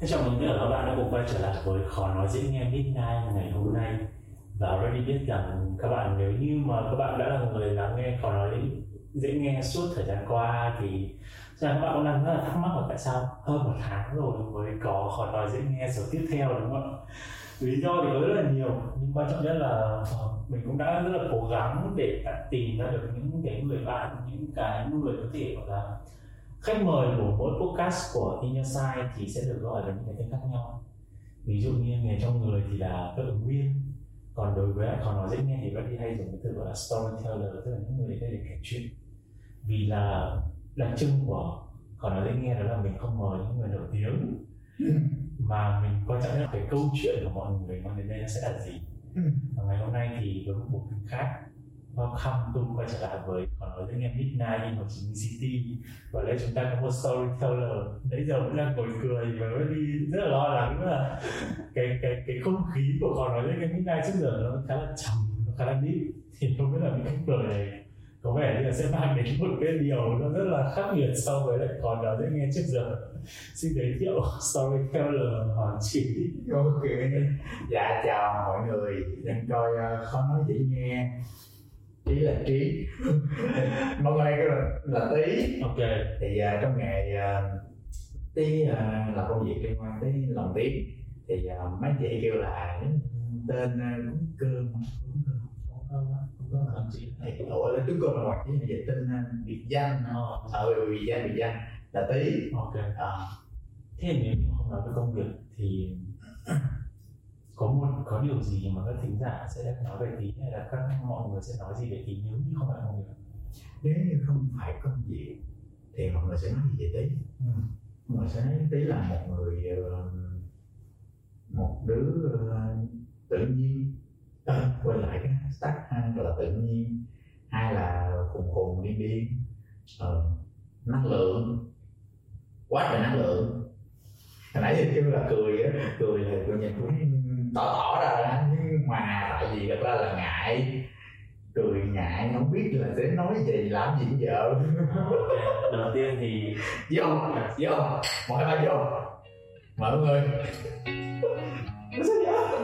Thế chào mừng tất cả các bạn đã cùng quay trở lại với khó nói dễ nghe Midnight ngày hôm nay. Và already biết rằng các bạn, nếu như mà các bạn đã là người lắng nghe khó nói dễ nghe suốt thời gian qua thì chắc các bạn cũng đang rất là thắc mắc là tại sao hơn một tháng rồi mới có khó nói dễ nghe số tiếp theo, đúng không ạ? Lý do thì có rất là nhiều, nhưng quan trọng nhất là ờ, mình cũng đã rất là cố gắng để tìm ra được những cái người bạn, những cái người có thể, gọi là khách mời của mỗi podcast của Side thì sẽ được gọi là những cái tên khác nhau. Ví dụ như nghề trong người thì là các ứng viên còn đối với còn nói dễ nghe thì đi hay dùng cái từ gọi là storyteller tức là những người đến đây để kể chuyện. Vì là đặc trưng của còn nói dễ nghe đó là mình không mời những người nổi tiếng. Mà mình quan trọng nhất là cái câu chuyện của mọi người mang đến đây nó sẽ là gì. Và ngày hôm nay thì với một bộ phim khác Welcome Tung quay trở lại với còn nói dễ nghe Midnight in Hồ Chí Minh City. Và đây chúng ta có một storyteller. Nãy giờ vẫn đang ngồi cười và vẫn đi rất là lo lắng là cái cái cái không khí của còn nói dễ nghe Midnight trước giờ nó khá là trầm nó khá là deep. Thì không biết là những khách mời này có vẻ như là sẽ mang đến một cái điều nó rất là khác biệt so với lại còn đó dễ nghe trước giờ. Xin giới thiệu storyteller hoàn chỉ ok. Dạ chào mọi người. Đang coi ờ, uh, khó nói dễ nghe trí là trí. Mọi người kêu là, là tí. Ok. Thì uh, trong nghề uh, tí uh, là công việc liên quan tới lòng tiếng thì uh, mấy chị kêu là tên uh, cúng cơm cúng cơm thì ủa là cúng cơm là hoặc chứ về tên biệt danh. Ờ, ờ biệt danh biệt danh. Là tí. Ok. À, thế nếu như không nói về công việc thì có một có điều gì mà các thính giả sẽ nói về tí hay là các mọi người sẽ nói gì về tí nếu như không phải công việc nếu như không phải công việc thì mọi người sẽ nói gì về tí? Ừ. mọi người sẽ nói tí là một người ờ, một đứa ờ, tự nhiên. À, quay lại cái hashtag hai là tự nhiên hai là khùng khùng điên điên. Ờ, năng lượng. Quá trời năng lượng. Hồi nãy thì kêu là cười á cười là cười nhìn cũng tỏ tỏ ra ra nhưng mà tại vì thật ra là ngại. Cười ngại không biết là sẽ nói gì làm gì vợ. Đầu tiên thì vô vô mời ba vô. Mọi người Nó sao vậy?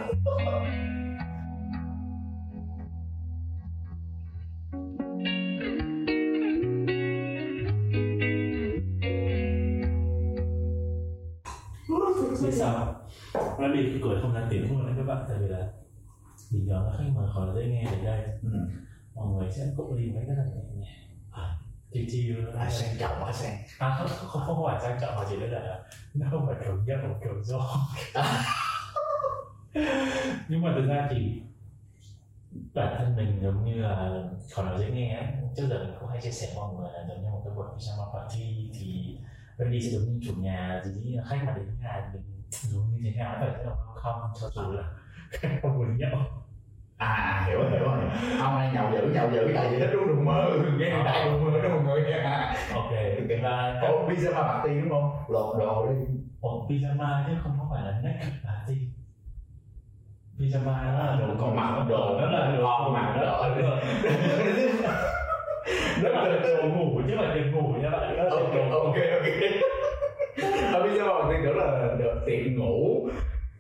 Cười không ra tiếng luôn đấy các bạn tại vì là bình thường khách mời khỏi dễ nghe đến đây Ừ. mọi người sẽ cụng ly mấy cái là nhẹ nhàng. À, chiêu chiêu à, sang trọng quá sang? À không không không, không phải trang trọng mà chỉ là nó không phải kiểu nhậu kiểu do. Nhưng mà thực ra thì bản thân mình giống như là còn nói dễ nghe ấy, trước giờ mình cũng hay chia sẻ với mọi người là giống như một cái buổi pyjama party thì Wendy sẽ giống như chủ nhà là khách mà đến nhà mình giống như thế nào phải là welcome cho dù là không muốn nhậu. À, à hiểu rồi, hiểu rồi. Ông này nhậu dữ nhậu dữ tại vì thích uống rượu mơ nghe À. đại rượu mơ đó mọi người nha ok và có pizza mà party đúng không? Lột đồ đi. Ồ, pyjama chứ không có phải là naked party pyjama nó là đồ còn mặc đồ nó là đồ Còn mặc đồ. nó là đồ ngủ chứ không phải tiền ngủ nha bạn. Là ok ok ok ở giờ mà tưởng là được tiện ngủ.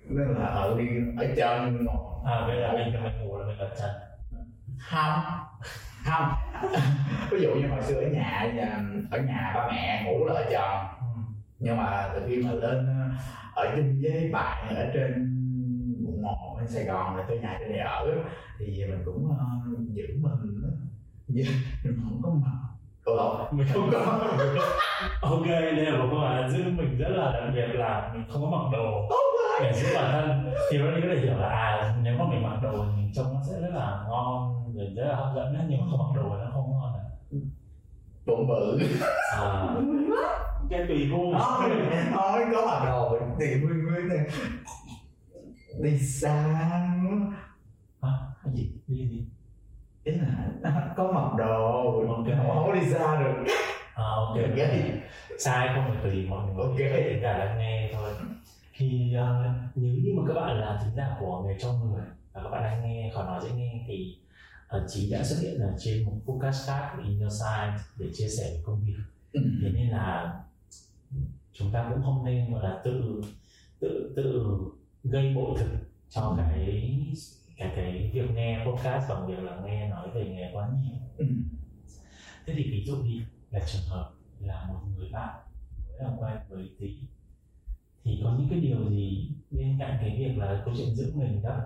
Nên là ở đi ở chân à bây giờ mình mình ngủ là mình ở trần không. Không. Ví dụ như hồi xưa ở nhà nhà- ở nhà ba mẹ ngủ là ở tròn ừ. nhưng mà từ khi mà lên ờ, ở chung với bạn ở trên quận một bên Sài Gòn là tới nhà trên đây ở thì mình cũng ờ, giữ mình mình không có mặc Ủa, không mình không có ok đây là một câu hỏi giữ mình rất là đặc biệt là mình không có mặc đồ để giữ bản thân. Thì nó có thể hiểu là à nếu mà mình mặc đồ thì mình trông nó sẽ rất là ngon rồi rất là hấp dẫn nhưng mà không mặc đồ thì nó không ngon à. Bụng bự. À. Cái tùy gu. Thôi thôi có mặc đồ thì nguyên nguyên này. Đi sang hả? Cái gì? Đi gì ý là có mặc đồ Ok. không đi xa được à ok ghét. sai không phải tùy mọi người Ok. thính giả đang nghe thôi thì uh, nếu như mà các bạn là thính giả của nghề trong người và các bạn đang nghe khỏi nói dễ nghe thì uh, chị đã xuất hiện ở trên một podcast khác của In Your Side để chia sẻ về công việc Ừ. thế nên là chúng ta cũng không nên gọi là tự gây bội thực cho cái cái cái việc nghe podcast bằng việc là nghe nói về nghề quá nhiều. Ừ. thế thì ví dụ đi là trường hợp là một người bạn mới làm quen với tí thì có những cái điều gì bên cạnh cái việc là câu chuyện giữ mình đó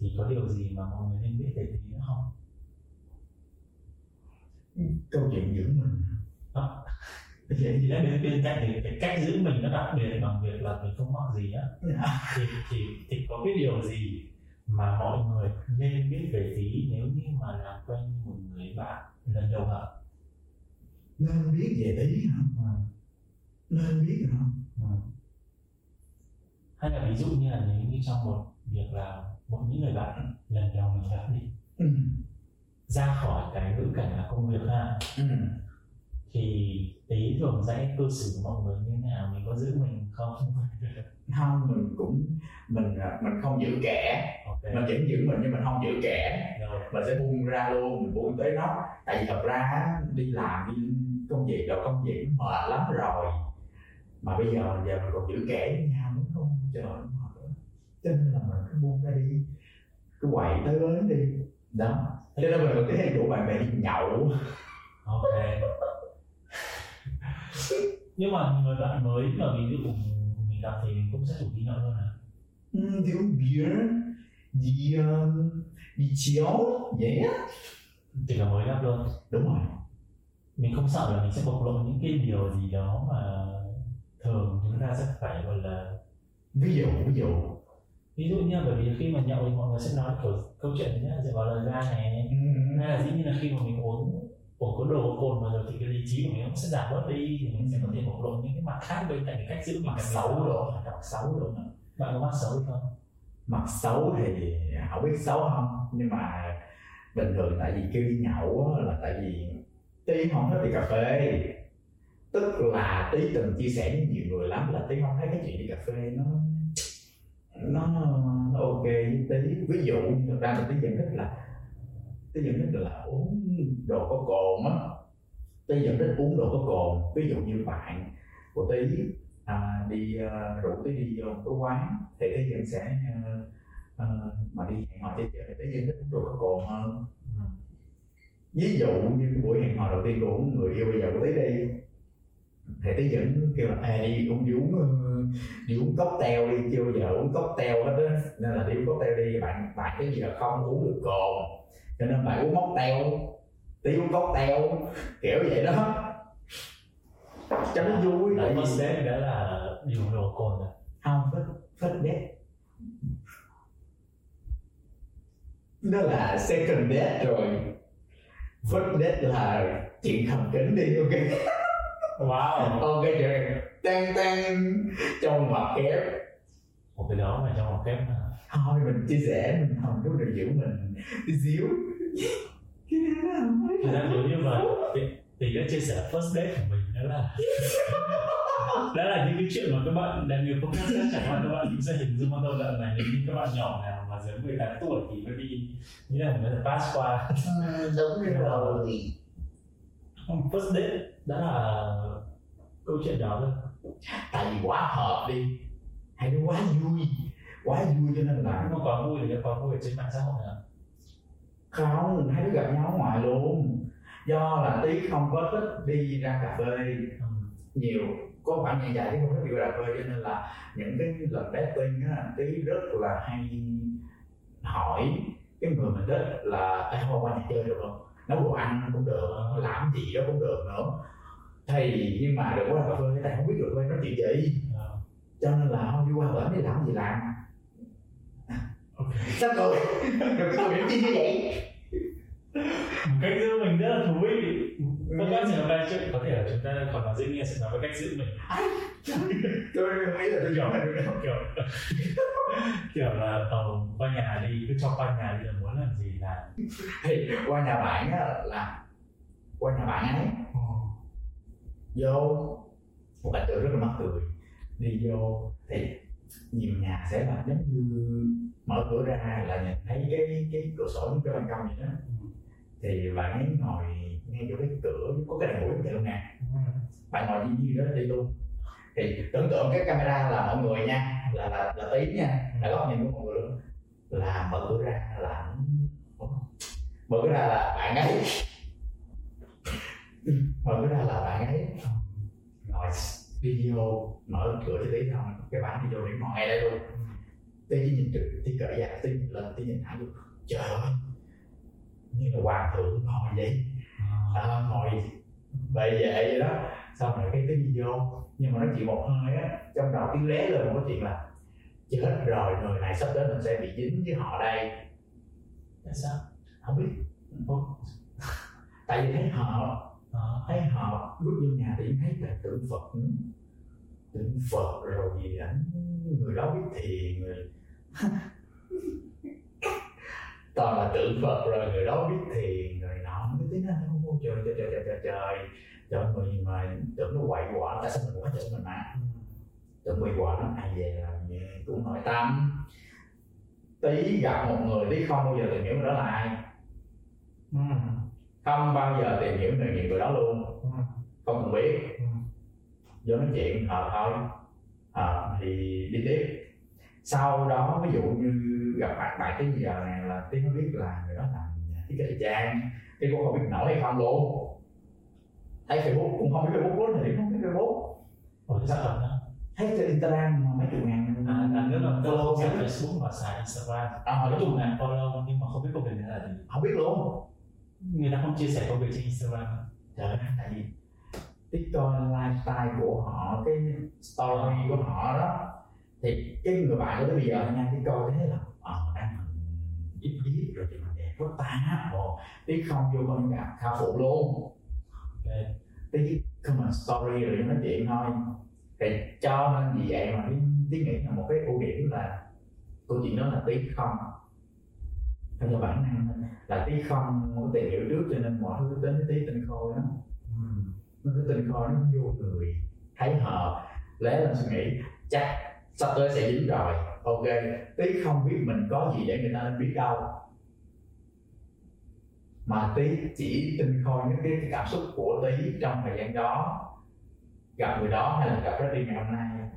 thì có điều gì mà mọi người nên biết về tí nữa không? Câu chuyện giữ mình. Đó. thì là bên bên cạnh thì cái cách giữ mình nó đặc biệt bằng việc là mình không mắc gì á. Thì, thì thì có cái điều gì mà mọi người nên biết về tí nếu như mà làm quen một người bạn lần đầu hả nên biết về tí hả ừ. nên biết hả Ừ. hay là ví dụ như là nếu như trong một việc là một những người bạn lần đầu mình gặp đi ừ. ra khỏi cái ngữ cảnh là công việc ha Ừ. thì tí thường sẽ cư xử của mọi người như thế nào mình có giữ mình không? Không mình cũng mình à, mình không giữ kẻ. Ok. Mình vẫn giữ mình nhưng mình không giữ kẻ. Rồi. Mình sẽ buông ra luôn mình buông tới nó tại vì thật ra đi làm đi công việc rồi công việc mệt lắm rồi. Mà bây giờ giờ mình còn giữ kẻ với nhau nữa không? Trời mệt cho nên là mình cứ buông ra đi. Cứ quậy tới lớn đi. Đó. Cho nên mình có thể rủ bạn bè đi nhậu. Ok nhưng mà người bạn mới mà ví dụ mình gặp thì mình cũng sẽ rủ đi nhậu luôn à? Ừ, đi uống bia đi um, đi chiếu vậy á. Chỉ là mới gặp luôn. Đúng rồi. Mình không sợ là mình sẽ bộc lộ những cái điều gì đó mà thường chúng ta sẽ phải gọi là ví dụ ví dụ. Ví dụ như bởi vì khi mà nhậu thì mọi người sẽ nói kiểu câu chuyện nhá sẽ vào lời ra này ừ, hay là dĩ nhiên là khi mà mình uống uống có đồ cồn mà rồi thì cái lý trí của mình cũng sẽ giảm bớt đi thì mình sẽ có thể bộc lộ những cái mặt khác bên cạnh cái cách giữ mình. Mặt xấu đồ. Mặt xấu đồ bạn có mặt xấu không? Mặt xấu thì không biết xấu không nhưng mà bình thường tại vì kêu đi nhậu là tại vì tí không thích đi cà phê. Tức là tí từng chia sẻ với nhiều người lắm là tí không thấy cái chuyện đi cà phê nó nó, nó ok với tí. Ví dụ như thật ra là tí vẫn thích là tới dẫn đến là uống đồ có cồn á. Tới dẫn đến uống đồ có cồn ví dụ như bạn của tí à, đi uh, rủ tí đi vô một cái quán thì tí dẫn sẽ uh, uh, mà đi hẹn hò chơi chơi thì tí dẫn đến uống đồ có cồn hơn. Ví dụ như buổi hẹn hò đầu tiên của người yêu bây giờ của tí đi thì tí dẫn kêu là à, đi uống đi uống đi uống cocktail đi. Chưa bao giờ uống cocktail hết á nên là đi uống cocktail đi. Bạn bạn cái gì là không uống được cồn cho nên bạn uống mocktail tí uống cocktail kiểu vậy đó. Cho nó vui. Là tại vì date đã là điều đồ cồn rồi không first first date đó là second date rồi. First date là chuyện thầm kín đi ok? Wow. Ok trời tan tan trong mặt kép. Một cái đó mà trong một kép thôi mình chia sẻ mình không có được giữ mình. Tí xíu không Thực ra nếu như mà thì, đã chia sẻ first date của mình đó là đó là những cái chuyện mà các bạn đang nghe podcast chắc chắn là các bạn cũng sẽ hình dung ban đầu đoạn này nếu như các bạn nhỏ nào mà dưới 18 tuổi thì mới đi như là thể pass qua. Đúng rồi Không, first date đó là câu chuyện đó thôi. Tại vì quá hợp đi. Hay nó quá vui. Quá vui cho nên là mà quá vui thì quá vui ở trên mạng xã hội à không hai đứa gặp nhau ngoài luôn. Do là tí không có thích đi ra cà phê ừ. nhiều. Có khoảng gian dài tí không thích đi ra cà phê cho nên là những cái lần dating á tí rất là hay hỏi cái người mình thích là em hôm qua nhà chơi được không? Nấu đồ ăn cũng được làm gì đó cũng được nữa. Thì nhưng mà đừng có ra cà phê tại không biết được phê nói chuyện gì. Ờ, cho nên là thôi đi qua bển đi làm gì làm sao cười rồi cái điểm chi như vậy. Cách giữ mình rất là thú vị. Podcast chỉ là vài chuyện có thể là chúng ta còn nói dễ nghe sẽ nói về cách giữ mình. Tôi nghĩ là tôi kiểu kiểu kiểu là ờ, qua nhà đi cứ cho qua nhà đi là muốn làm gì là thì qua nhà bạn á là qua nhà bạn ấy. Vô một cảnh tượng rất là mắc cười. Đi vô thì nhiều nhà sẽ là giống như mở cửa ra là nhìn thấy cái cái cửa sổ những cái ban công vậy đó. Thì bạn ấy ngồi ngay chỗ cái cửa có cái đèn mũi vậy luôn nè. Bạn ngồi đi như đó đi luôn. Thì tưởng tượng cái camera là mọi người nha là là là, tí nha là góc nhìn của mọi người luôn. Là mở cửa ra là mở cửa ra là bạn ấy. Mở cửa ra là bạn ấy. Ngồi video mở cửa cho tí thôi. Cái bạn đi vô điểm mòn ngay đây luôn tí chỉ nhìn trực tí cởi ra tí nhìn lên tí nhìn thẳng luôn trời ơi như là hoàng thượng ngồi vậy. À, ngồi bệ vệ vậy đó. Xong rồi cái cái video nhưng mà nói chuyện một hơi á trong đầu tiếng lé lên một cái chuyện là chết rồi người này sắp đến mình sẽ bị dính với họ đây. Tại sao? Không biết. Tại vì thấy họ à, thấy họ bước vô nhà thì thấy là tượng phật tượng phật rồi gì ảnh người đó biết thiền người toàn là tượng phật rồi người đó biết thiền rồi nọ cái tiếng nó không trời trời trời trời trời trời. Trời người mà tưởng nó quậy quả tại sao mình quá tưởng mình mà? Tưởng quậy quả nó ai về là cũng nội tâm tí gặp một người tí không bao giờ tìm hiểu người đó là ai? Ừ. không bao giờ tìm hiểu nghề nghiệp người đó luôn. Ừ. không cần biết. Ừ. vô nói chuyện ờ thôi. Ờ thì đi tiếp. Sau đó ví dụ như gặp mặt bạn cái giờ này là tiếng nó biết là người đó làm thiết kế thời trang. Cái cũng không biết nổi hay không luôn. Thấy facebook cũng không biết facebook luôn thì không biết facebook. Ủa, sao đó? Thấy trên instagram mà mấy chục ngàn. À, à, nếu tôi follow xài á. Facebook mà xài Instagram. À, chục chung ngàn follow nhưng mà không biết công việc này là gì? Không biết luôn. Người ta không chia sẻ công việc trên Instagram trời tại vì tiktok coi lifestyle của họ cái story của họ đó. Thì cái người bạn của tới bây giờ nha cái coi thế là ờ đang ít ít rồi thì mình đẹp quá ta. Ồ tí không vô con gặp khao phụ luôn. Ok. Tí comment story rồi nói chuyện thôi. Thì cho nên vì vậy mà tí, tí nghĩ là một cái ưu điểm là câu chuyện đó là tí không. Theo bản năng là tí không muốn tìm hiểu trước cho nên mọi thứ đến với tí tinh khôi đó nó cái tình khôi nó vô người thấy họ lé lên suy nghĩ chắc sắp tới sẽ dính rồi. Ok tí không biết mình có gì để người ta nên biết đâu. Mà tí chỉ tinh khôi những cái, cái cảm xúc của tí trong thời gian đó gặp người đó hay là gặp đi ngày hôm nay.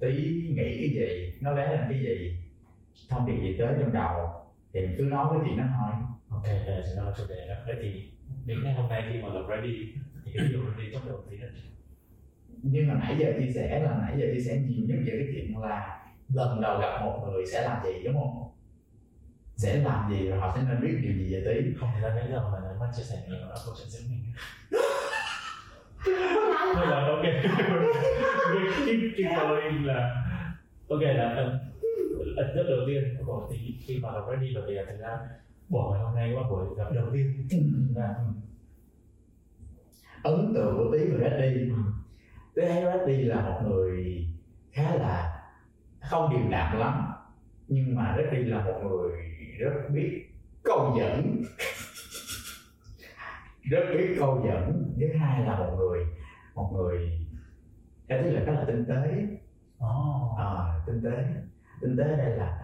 Tí nghĩ cái gì nó lẽ lên cái gì? Thông điệp gì tới trong đầu thì mình cứ nói với chị nó thôi. Ok để sẽ nói chủ đề đó. Thế thì đến ngày hôm nay khi mà gặp ready thì cái điều ready trong đầu là nhưng mà nãy giờ chia sẻ là nãy giờ chia sẻ nhiều nhất về cái chuyện là lần đầu gặp một người sẽ làm gì đúng không? Sẽ làm gì và họ sẽ nên biết điều gì về tí. Không thời gian nãy giờ mà nói mà chia sẻ nhiều đã câu chuyện giữa mình. Thôi là ok. Cái cái là ok là ấn tượng đầu tiên của tí khi mà gặp ready bởi vì là thực ra buổi ngày hôm nay cũng là buổi gặp đầu tiên. Là ấn tượng của tí về Reddy ừ. tí thấy Reddy là một người khá là không điềm đạm lắm nhưng mà Reddy là một người rất biết câu dẫn. Rất biết câu dẫn. Thứ hai là một người một người theo tí là khá là tinh tế. Oh. à, tinh tế. Tinh tế đây là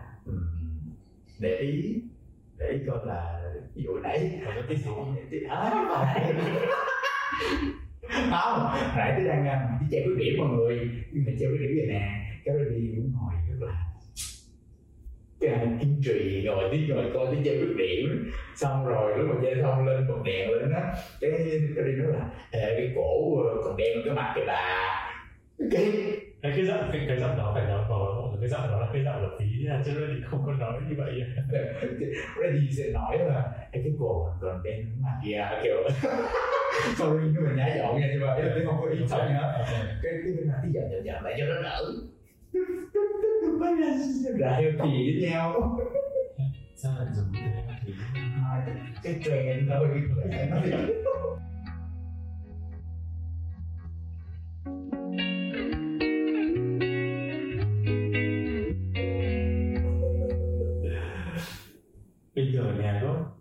để ý để ý coi là ví dụ nãy. Rồi có tí thì à, không nãy tôi đang đi chạy cái điểm mọi người. Nhưng mà chạy cái điểm vậy nè. Cái đó đi cũng ngồi rất là cái kiên trì ngồi tí ngồi coi tới chơi quyết điểm. Xong rồi lúc mà chơi xong lên còn đèn lên á cái cái đi nói là cái cổ ờ, còn đen cái mặt kìa bà. Cái cái cái giọng cái, cái giọng đó phải nói có cái giọng đó là cái giọng là tí nha chứ thì không có nói như vậy. Reddy sẽ nói là "Ê, cái cổ còn còn đen mặt kìa kiểu. Sorry nhưng mà nhái dọn nha nhưng mà tôi không có ý nha. Ok. cái cái bên cái dần dần dần lại cho nó đỡ. Heo gì với nhau. Sao lại dùng cái thì? Cái trend thôi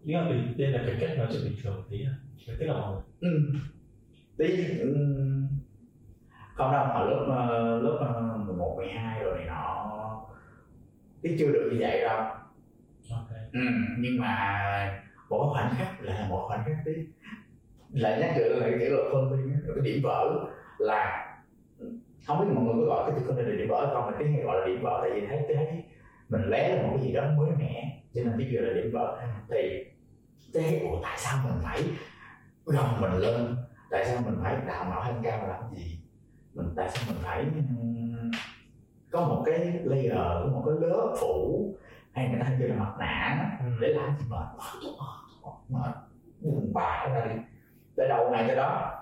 nhưng mà bình đây là cái cách nói chuyện bình thường tí à tức là mọi người ừ. tí ừ. không đâu ở lớp ờ, lớp ờ, 11, 12 rồi này nọ tí chưa được như vậy đâu ok ừ. nhưng mà một khoảnh khắc là một khoảnh khắc tí lại nhắc lại lại kiểu là phân viên cái điểm vỡ là không biết mọi người có gọi cái từ là điểm vỡ không mà tiếng hay gọi là điểm vỡ tại vì thấy thấy mình lé lên một cái gì đó mới mẻ cho nên tiếng gọi là điểm vỡ thì thế ủa tại sao mình phải gồng mình lên? Tại sao mình phải đào mạo thanh cao làm gì? Mình tại sao mình phải có một cái layer có một cái lớp phủ hay người ta kêu là mặt nạ ừ. để làm gì mệt mệt buồn bã ra đi. Để đầu này cho đó.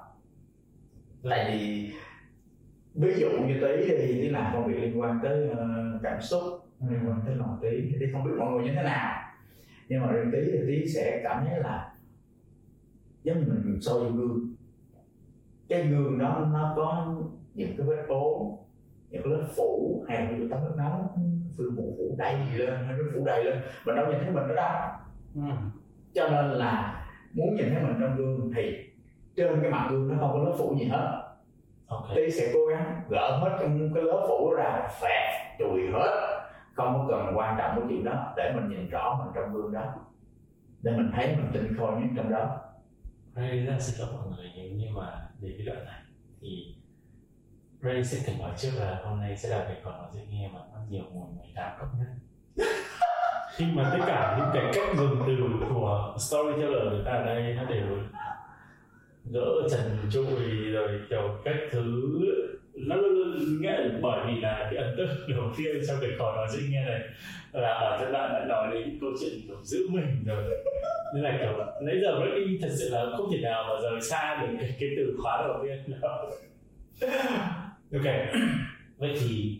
Tại vì ví dụ như tí thì tí làm công việc liên quan tới uh, cảm xúc liên quan tới lòng tí thì không biết mọi người như thế nào nhưng mà riêng tí thì tí sẽ cảm thấy là giống như mình soi vô gương. Cái gương đó nó có những cái vết ố những cái lớp phủ hay là tấm nước nóng phương phủ phủ đầy lên hay nó phủ đầy lên. Mình đâu nhìn thấy mình nữa đâu. Ừ. cho nên là muốn nhìn thấy mình trong gương thì trên cái mặt gương nó không có lớp phủ gì hết. Ok. Tí sẽ cố gắng gỡ hết cái, cái lớp phủ ra phẹt chùi hết không có cần quan trọng cái chuyện đó, để mình nhìn rõ mình trong gương đó. Để mình thấy, mình tinh khôi nhất trong đó. Ray, rất là xin lỗi mọi người nhưng mà để cái đoạn này thì Ray sẽ cảnh nói trước là hôm nay sẽ là cái còn nói dễ nghe mà có nhiều mùi 18 cộng nhất. Khi mà tất cả những cái cách dùng từ của storyteller người ta ở đây, nó đều gỡ trần trụi rồi kiểu cách thứ nó luôn luôn nghe bởi vì là cái ấn tượng đầu tiên trong cái khó nói dễ nghe này. Là bản thân bạn đã nói đến câu chuyện kiểu giữ mình rồi. Nên là kiểu nãy giờ Reddy thật sự là không thể nào mà rời xa được cái, cái từ khóa đầu tiên đâu ok. Vậy thì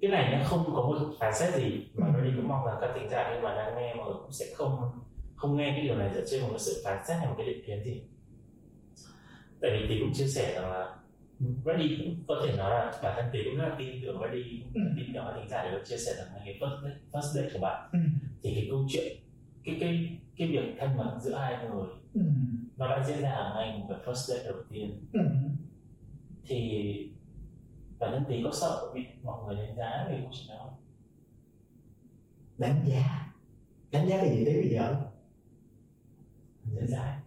cái này nó không có một phán xét gì mà nó đi cũng mong là các thính giả khi mà đang nghe mọi người cũng sẽ không không nghe cái điều này dựa trên một cái sự phán xét hay một cái định kiến gì. Tại vì thì cũng chia sẻ rằng là Reddy cũng có thể nói là bản thân Tí cũng rất là tin tưởng Reddy cũng tin tưởng thính giả đều chia sẻ rằng là cái first date, first date của bạn Ừ. thì cái câu chuyện cái cái cái việc thân mật giữa hai người Ừ. nó đã diễn ra ở ngay một cái first date đầu tiên Ừ. thì bản thân tí có sợ bị mọi người đánh giá về câu chuyện đó đánh giá đánh giá cái gì tới bây giờ dễ dãi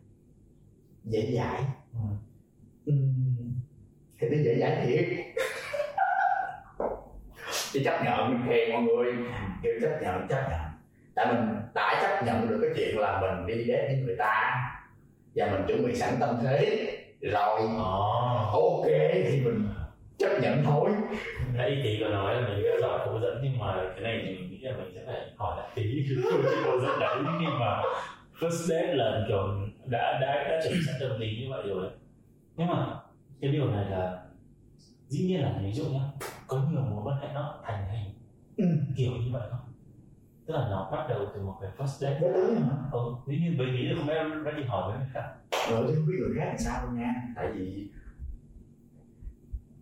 dễ dãi ừ. Thì nó dễ dãi thiệt. Thì chấp nhận khen mọi người. Kêu chấp nhận chấp nhận. Tại mình đã chấp nhận được cái chuyện là mình đi date với người ta. Và mình chuẩn bị sẵn tâm thế. Rồi Ồ, ok thì mình chấp nhận thôi. Nãy tí có nói là mình rất giỏi cố dẫn nhưng mà cái này thì mình nghĩ là mình sẽ phải hỏi lại tí. Câu chuyện cố dẫn đấy khi mà first date là kiểu đã đã đã chuẩn bị sẵn tâm lý như vậy rồi. Nhưng mà cái điều này là dĩ nhiên là ví dụ nhá có nhiều mối quan hệ nó thành hình Ừ. kiểu như vậy không? Tức là nó bắt đầu từ một cái first date. Với tới hả? Ừ, dĩ nhiên bởi vì là không em đã đi hỏi với người khác rồi tôi không biết người khác làm sao nha. Tại vì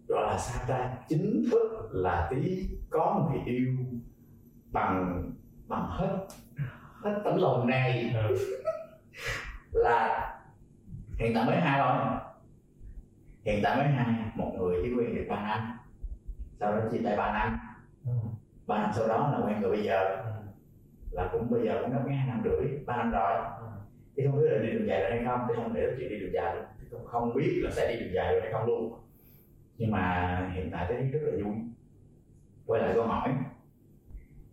gọi là sao ta? Chính thức là tí có người yêu bằng bằng hết hết tấm lòng này. Ừ. là hiện tại mới hai thôi hiện tại mới hai một người chỉ quen được ba năm sau đó chia tay ba năm Ừ. ba năm sau đó là quen người bây giờ. Ừ. là cũng bây giờ cũng đã hai năm rưỡi ba năm rồi. Ừ. thì không biết là đi đường dài được hay không thì không để chuyện đi đường dài thì cũng không biết là sẽ đi đường dài được hay không luôn. Nhưng mà hiện tại thấy rất là vui. Quay lại câu hỏi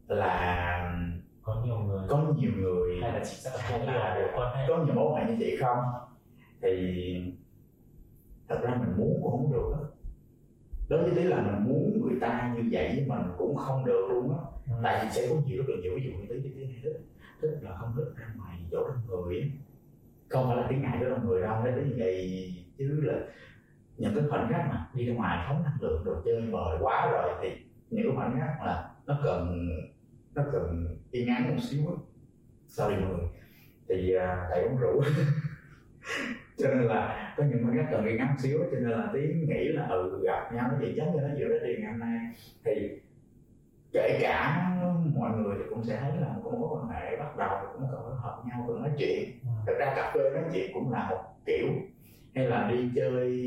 là có nhiều người. có nhiều người hay là sẽ hay là mối quan hệ. Có nhiều mối quan hệ như vậy không? Thì thật ra mình muốn cũng không được á. Đối với tí là mình muốn người ta như vậy với mình cũng không được luôn á. Ừ. tại vì sẽ có nhiều rất là nhiều ví dụ như tí tí này thích thích là không thích ra ngoài chỗ đông người không phải là tiếng ngại chỗ đông người đâu đấy như vậy? Chứ là những cái khoảnh khắc mà đi ra ngoài phóng năng lượng rồi chơi bời quá rồi thì những cái khoảnh khắc là nó cần nó cần yên ắng một xíu á. Sorry mọi người. Thì à, tại uống rượu cho nên là có những khắc cần ắng một xíu cho nên là tiếng nghĩ là ừ gặp nhau nó vậy chắc cho nó giữa ra tiền ngày hôm nay. Thì kể cả mọi người thì cũng sẽ thấy là có mối quan hệ bắt đầu cũng cần hợp nhau cần nói chuyện. Ừ. thật ra cà phê nói chuyện cũng là một kiểu. Hay là đi chơi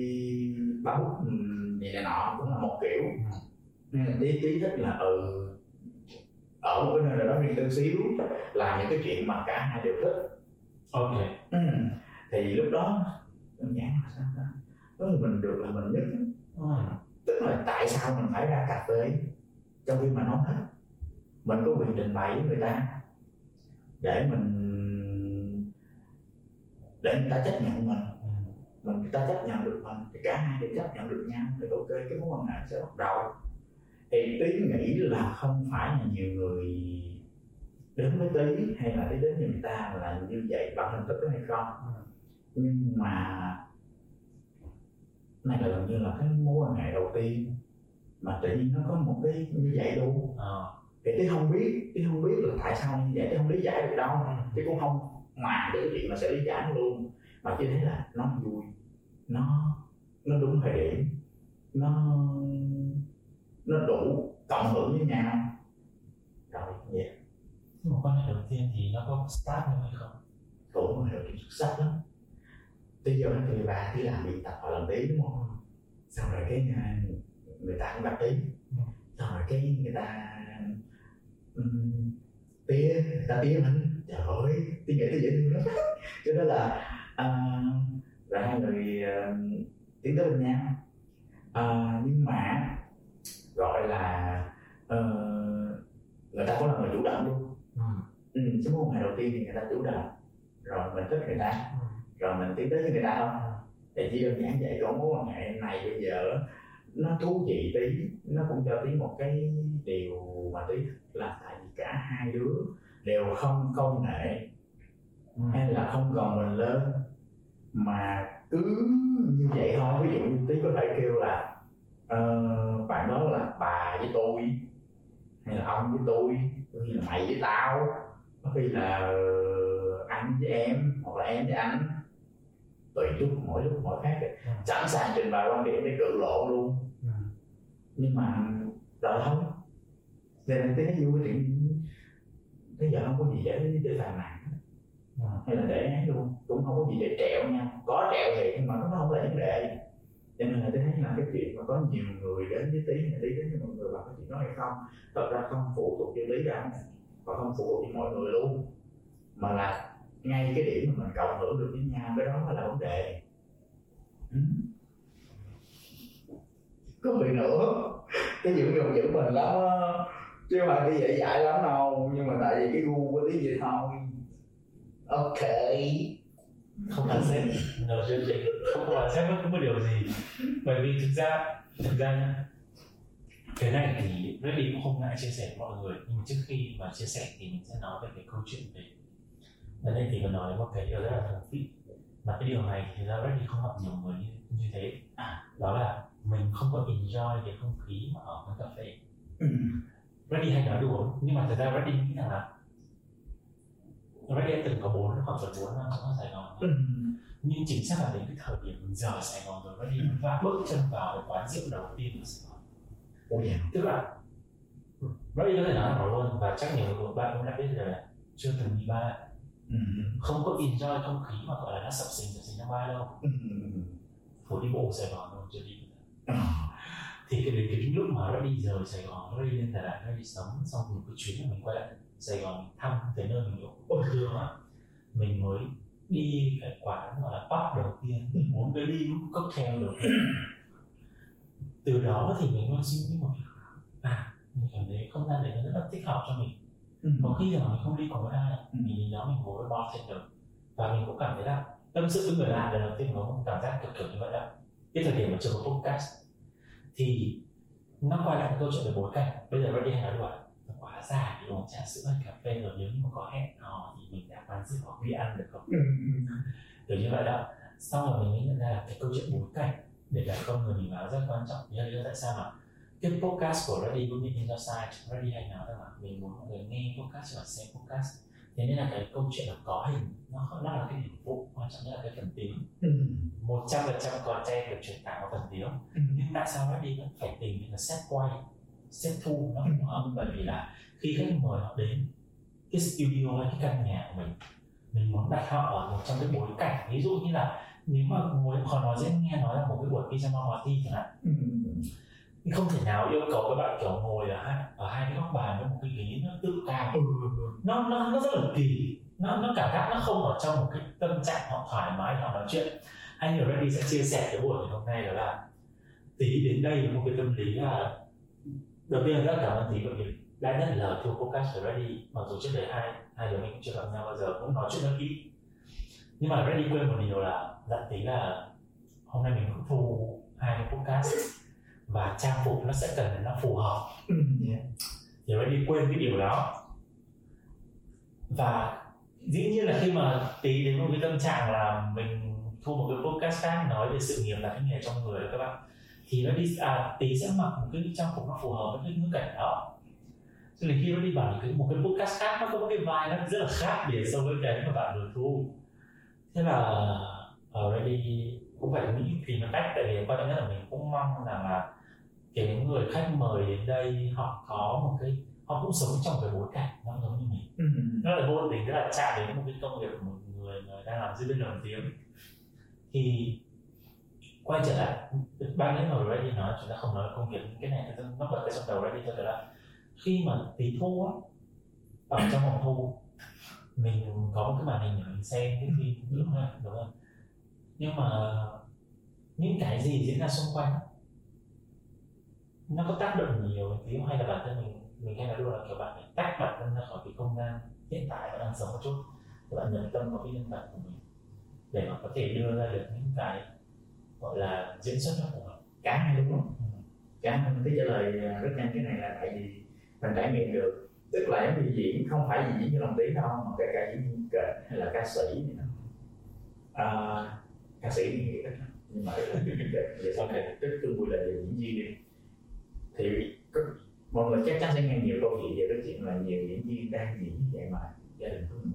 báo ừm, gì này nọ cũng là một kiểu. Nên là tí tí thích là ừ ở một cái nơi nào đó riêng tư xíu làm những cái chuyện mà cả hai đều thích. Ok. Ừ. thì lúc đó đơn giản là sao ta? Đó là mình được là mình nhất ừ. tức là tại sao mình phải ra cà phê? Trong khi mà nói hết. Mình có quyền trình bày với người ta. Để mình để người ta chấp nhận mình. Ừ. mình người ta chấp nhận được mình. Thì cả hai đều chấp nhận được nhau. Thì ok cái mối quan hệ sẽ bắt đầu. Thì tí nghĩ là không phải là nhiều người đến với tí hay là tí đến với người ta là như vậy bằng hình thức đó hay không? Ừ. nhưng mà này là gần như là cái mối quan hệ đầu tiên mà tự nhiên nó có một cái như vậy luôn. Ờ. thì tí không biết tí không biết là tại sao như vậy tí không lý giải được đâu. Tí cũng không mà cái chuyện mà sẽ lý giải luôn. Mà chỉ thấy là nó vui nó nó đúng thời điểm nó nó đủ cộng hưởng với nhau. Rồi vậy Nhưng mà quan hệ đầu tiên thì nó có start nữa hay không? cũng có hiệu xuất sắc lắm bây giờ nó thì bà đi làm biên tập họ lần tí đúng không? Xong rồi cái à, người ta cũng gặp tí xong rồi cái người ta um, tía người ta tía mình trời ơi tía nghĩ tôi dễ thương lắm. Cho nên là uh, rồi hai người uh, tiến tới bên nhau. À, nhưng mà gọi là ờ, người ta cũng là người chủ động luôn. Ừ. ừ, cái mối quan hệ đầu tiên thì người ta chủ động. Rồi mình thích người ta. Ừ. rồi mình tiến tới với người ta không thì chỉ đơn giản vậy còn mối quan hệ này bây giờ nó thú vị tí nó cũng cho tí một cái điều mà tí là tại vì cả hai đứa đều không công nghệ Ừ. hay là không gồng mình lên mà cứ như vậy thôi ví dụ như tí có thể kêu là ờ, bạn đó là bà với tôi hay là ông với tôi có khi là mày với tao có khi là anh với em hoặc là em với anh tùy lúc mỗi lúc mỗi khác Ừ. sẵn sàng trình bày quan điểm để cự lộ luôn. Ừ. nhưng mà rồi thôi nên thấy nó vui chuyện bây giờ không có gì để để phàn nàn. Ừ. hay là để ấy luôn. Cũng không có gì để trẹo nha. Có trẹo thì nhưng mà nó không là vấn đề cho nên là tôi thấy là cái chuyện mà có nhiều người đến với tí hay tí đến với mọi người bằng cái chuyện đó hay không thật ra không phụ thuộc vô lý đâu. Và không phụ thuộc với mọi người luôn. Mà là ngay cái điểm mà mình cộng hưởng được với nhau, cái đó mới là vấn đề. Ừ. có bị nữa. Cái dưỡng dụng dưỡng mình lắm đó. chứ không phải dễ dạy lắm đâu, nhưng mà tại vì cái gu của tí vậy thôi. Ok. Không phán xét no judging không có phán xét bất cứ một điều gì. Bởi vì thực ra thực ra nhá, cái này thì Reddy cũng không ngại chia sẻ với mọi người. Nhưng mà trước khi mà chia sẻ thì mình sẽ nói về cái câu chuyện về ở đây thì mình nói một cái điều rất là thú vị. Mà cái điều này thì ra Reddy không gặp nhiều người như, như thế. À, đó là mình không có enjoy cái không khí mà ở quán cà phê. Ừ. Reddy hay nói đùa nhưng mà thật ra Reddy nghĩ rằng là Reddy đã từng có bốn khoảng gần bốn năm ở Sài Gòn. Ừ. nhưng chính xác là đến cái thời điểm mình rời Sài Gòn rồi Reddy mới va bước chân vào cái quán rượu đầu tiên của Sài Gòn. Vậy hả? tức là Reddy có thể nói nó luôn và chắc nhiều người bạn cũng đã biết rồi là chưa từng đi bar Ừ. không có enjoy không khí mà gọi là nó sập sình sập sình trong bar đâu Ừ. phố đi bộ Sài Gòn thôi chưa đi Ờ. thì cái đến cái lúc mà nó đi rời Sài Gòn nó đi lên Đà Lạt nó đi sống xong một cái chuyến là mình quay lại Sài Gòn thăm cái nơi mình ôi thương á mình mới đi cái quán gọi là pub đầu tiên mình uống cái ly cocktail đầu tiên từ đó thì mình mới suy nghĩ một à mình cảm thấy không gian đấy nó rất là thích hợp cho mình Ừ. có khi là mình không đi cùng với ai mình đi đó mình ngồi với bartender và mình cũng cảm thấy là tâm sự với người lạ lần đầu tiên nó không cảm giác kiểu kiểu như vậy đâu cái thời điểm mà chưa có podcast thì nó quay lại cái câu chuyện về bối cảnh. Bây giờ Reddy hay nói nó quá dài để uống trà sữa hay cà phê rồi nếu như mà có hẹn hò thì mình đã quán rượu hoặc đi ăn được không? Ừ. kiểu như vậy đó. Sau rồi mình nhận ra là cái câu chuyện bối cảnh để đặt con người mình vào rất quan trọng. Lý do tại sao mà cái podcast của Reddy cũng như Insight Reddy hay nói rằng là mình muốn mọi người nghe podcast và xem podcast. Thế nên là cái câu chuyện là có hình nó nó là cái điểm phụ quan trọng nhất là cái phần tiếng. Ừ. một trăm phần trăm content được truyền tải qua phần tiếng. Ừ. nhưng tại sao Reddy vẫn phải tìm những cái set quay set thu nó phù hợp bởi vì là khi khách mời họ đến cái studio hay cái căn nhà của mình mình muốn đặt họ ở một trong cái bối cảnh. Ví dụ như là nếu mà ngồi họ nói dễ nghe nói là một cái buổi pyjama party chẳng hạn. Ừ. không thể nào yêu cầu các bạn kiểu ngồi ở hai ở hai cái góc bàn với một cái ghế nó tự cao. Ừ. nó nó nó rất là kỳ. Nó nó cảm giác nó không ở trong một cái tâm trạng họ thoải mái họ nói chuyện. Anh hiểu Reddy sẽ chia sẻ cái buổi ngày hôm nay đó là tí đến đây với một cái tâm lý là đầu tiên là rất cảm ơn tí bởi vì đã nhận lời thu podcast của Ready mặc dù trước đấy hai hai đứa mình cũng chưa gặp nhau bao giờ cũng nói chuyện rất ít nhưng mà Ready quên một điều là dặn tí là hôm nay mình cũng thu hai cái podcast và trang phục nó sẽ cần nó phù hợp. Ừ, yeah. thì Ready quên cái điều đó. Và dĩ nhiên là khi mà tí đến một cái tâm trạng là mình thu một cái podcast khác nói về sự nghiệp là cái nghề trong người các bạn thì nó đi à tí sẽ mặc một cái trang phục nó phù hợp với cái ngữ cảnh đó. Cho nên khi nó đi cái một cái podcast khác nó có một cái vai nó rất là khác biệt so với cái mà bạn vừa thu. Thế là ở đây đi cũng phải nghĩ tìm cách tại vì quan trọng nhất là mình cũng mong rằng là cái người khách mời đến đây họ có một cái họ cũng sống trong cái bối cảnh nó giống như mình. Ừ. nó lại vô tình rất là chạm đến một cái công việc của một người đang làm diễn viên nổi tiếng. Thì quay trở lại ban nãy hồi ready nói chúng ta không nói công việc cái này nó bật cái trong đầu ready cho là khi mà tí thu á ở trong phòng thu mình có một cái màn hình để mình xem cái phim lúc này đúng không? Nhưng mà những cái gì diễn ra xung quanh nó có tác động nhiều tí hay là bản thân mình mình hay là luôn là kiểu bạn phải tách bản thân ra khỏi cái không gian hiện tại bạn đang sống một chút. Để bạn nhập tâm vào cái nhân vật của mình để mà có thể đưa ra được những cái gọi là diễn xuất nó phù hợp. Cả hai đúng không? Ừ. cả hai mình trả lời à, rất nhanh cái này là tại vì mình trải nghiệm được. Tức là giống như diễn không phải gì diễn như lòng tí đâu mà kể cả diễn viên kịch hay là ca sĩ này à, ca sĩ thì ít nhưng mà sau này tức tương vui là diễn viên. đi thì mọi người chắc chắn sẽ nghe nhiều câu chuyện về cái chuyện là nhiều diễn viên đang diễn như vậy mà gia đình không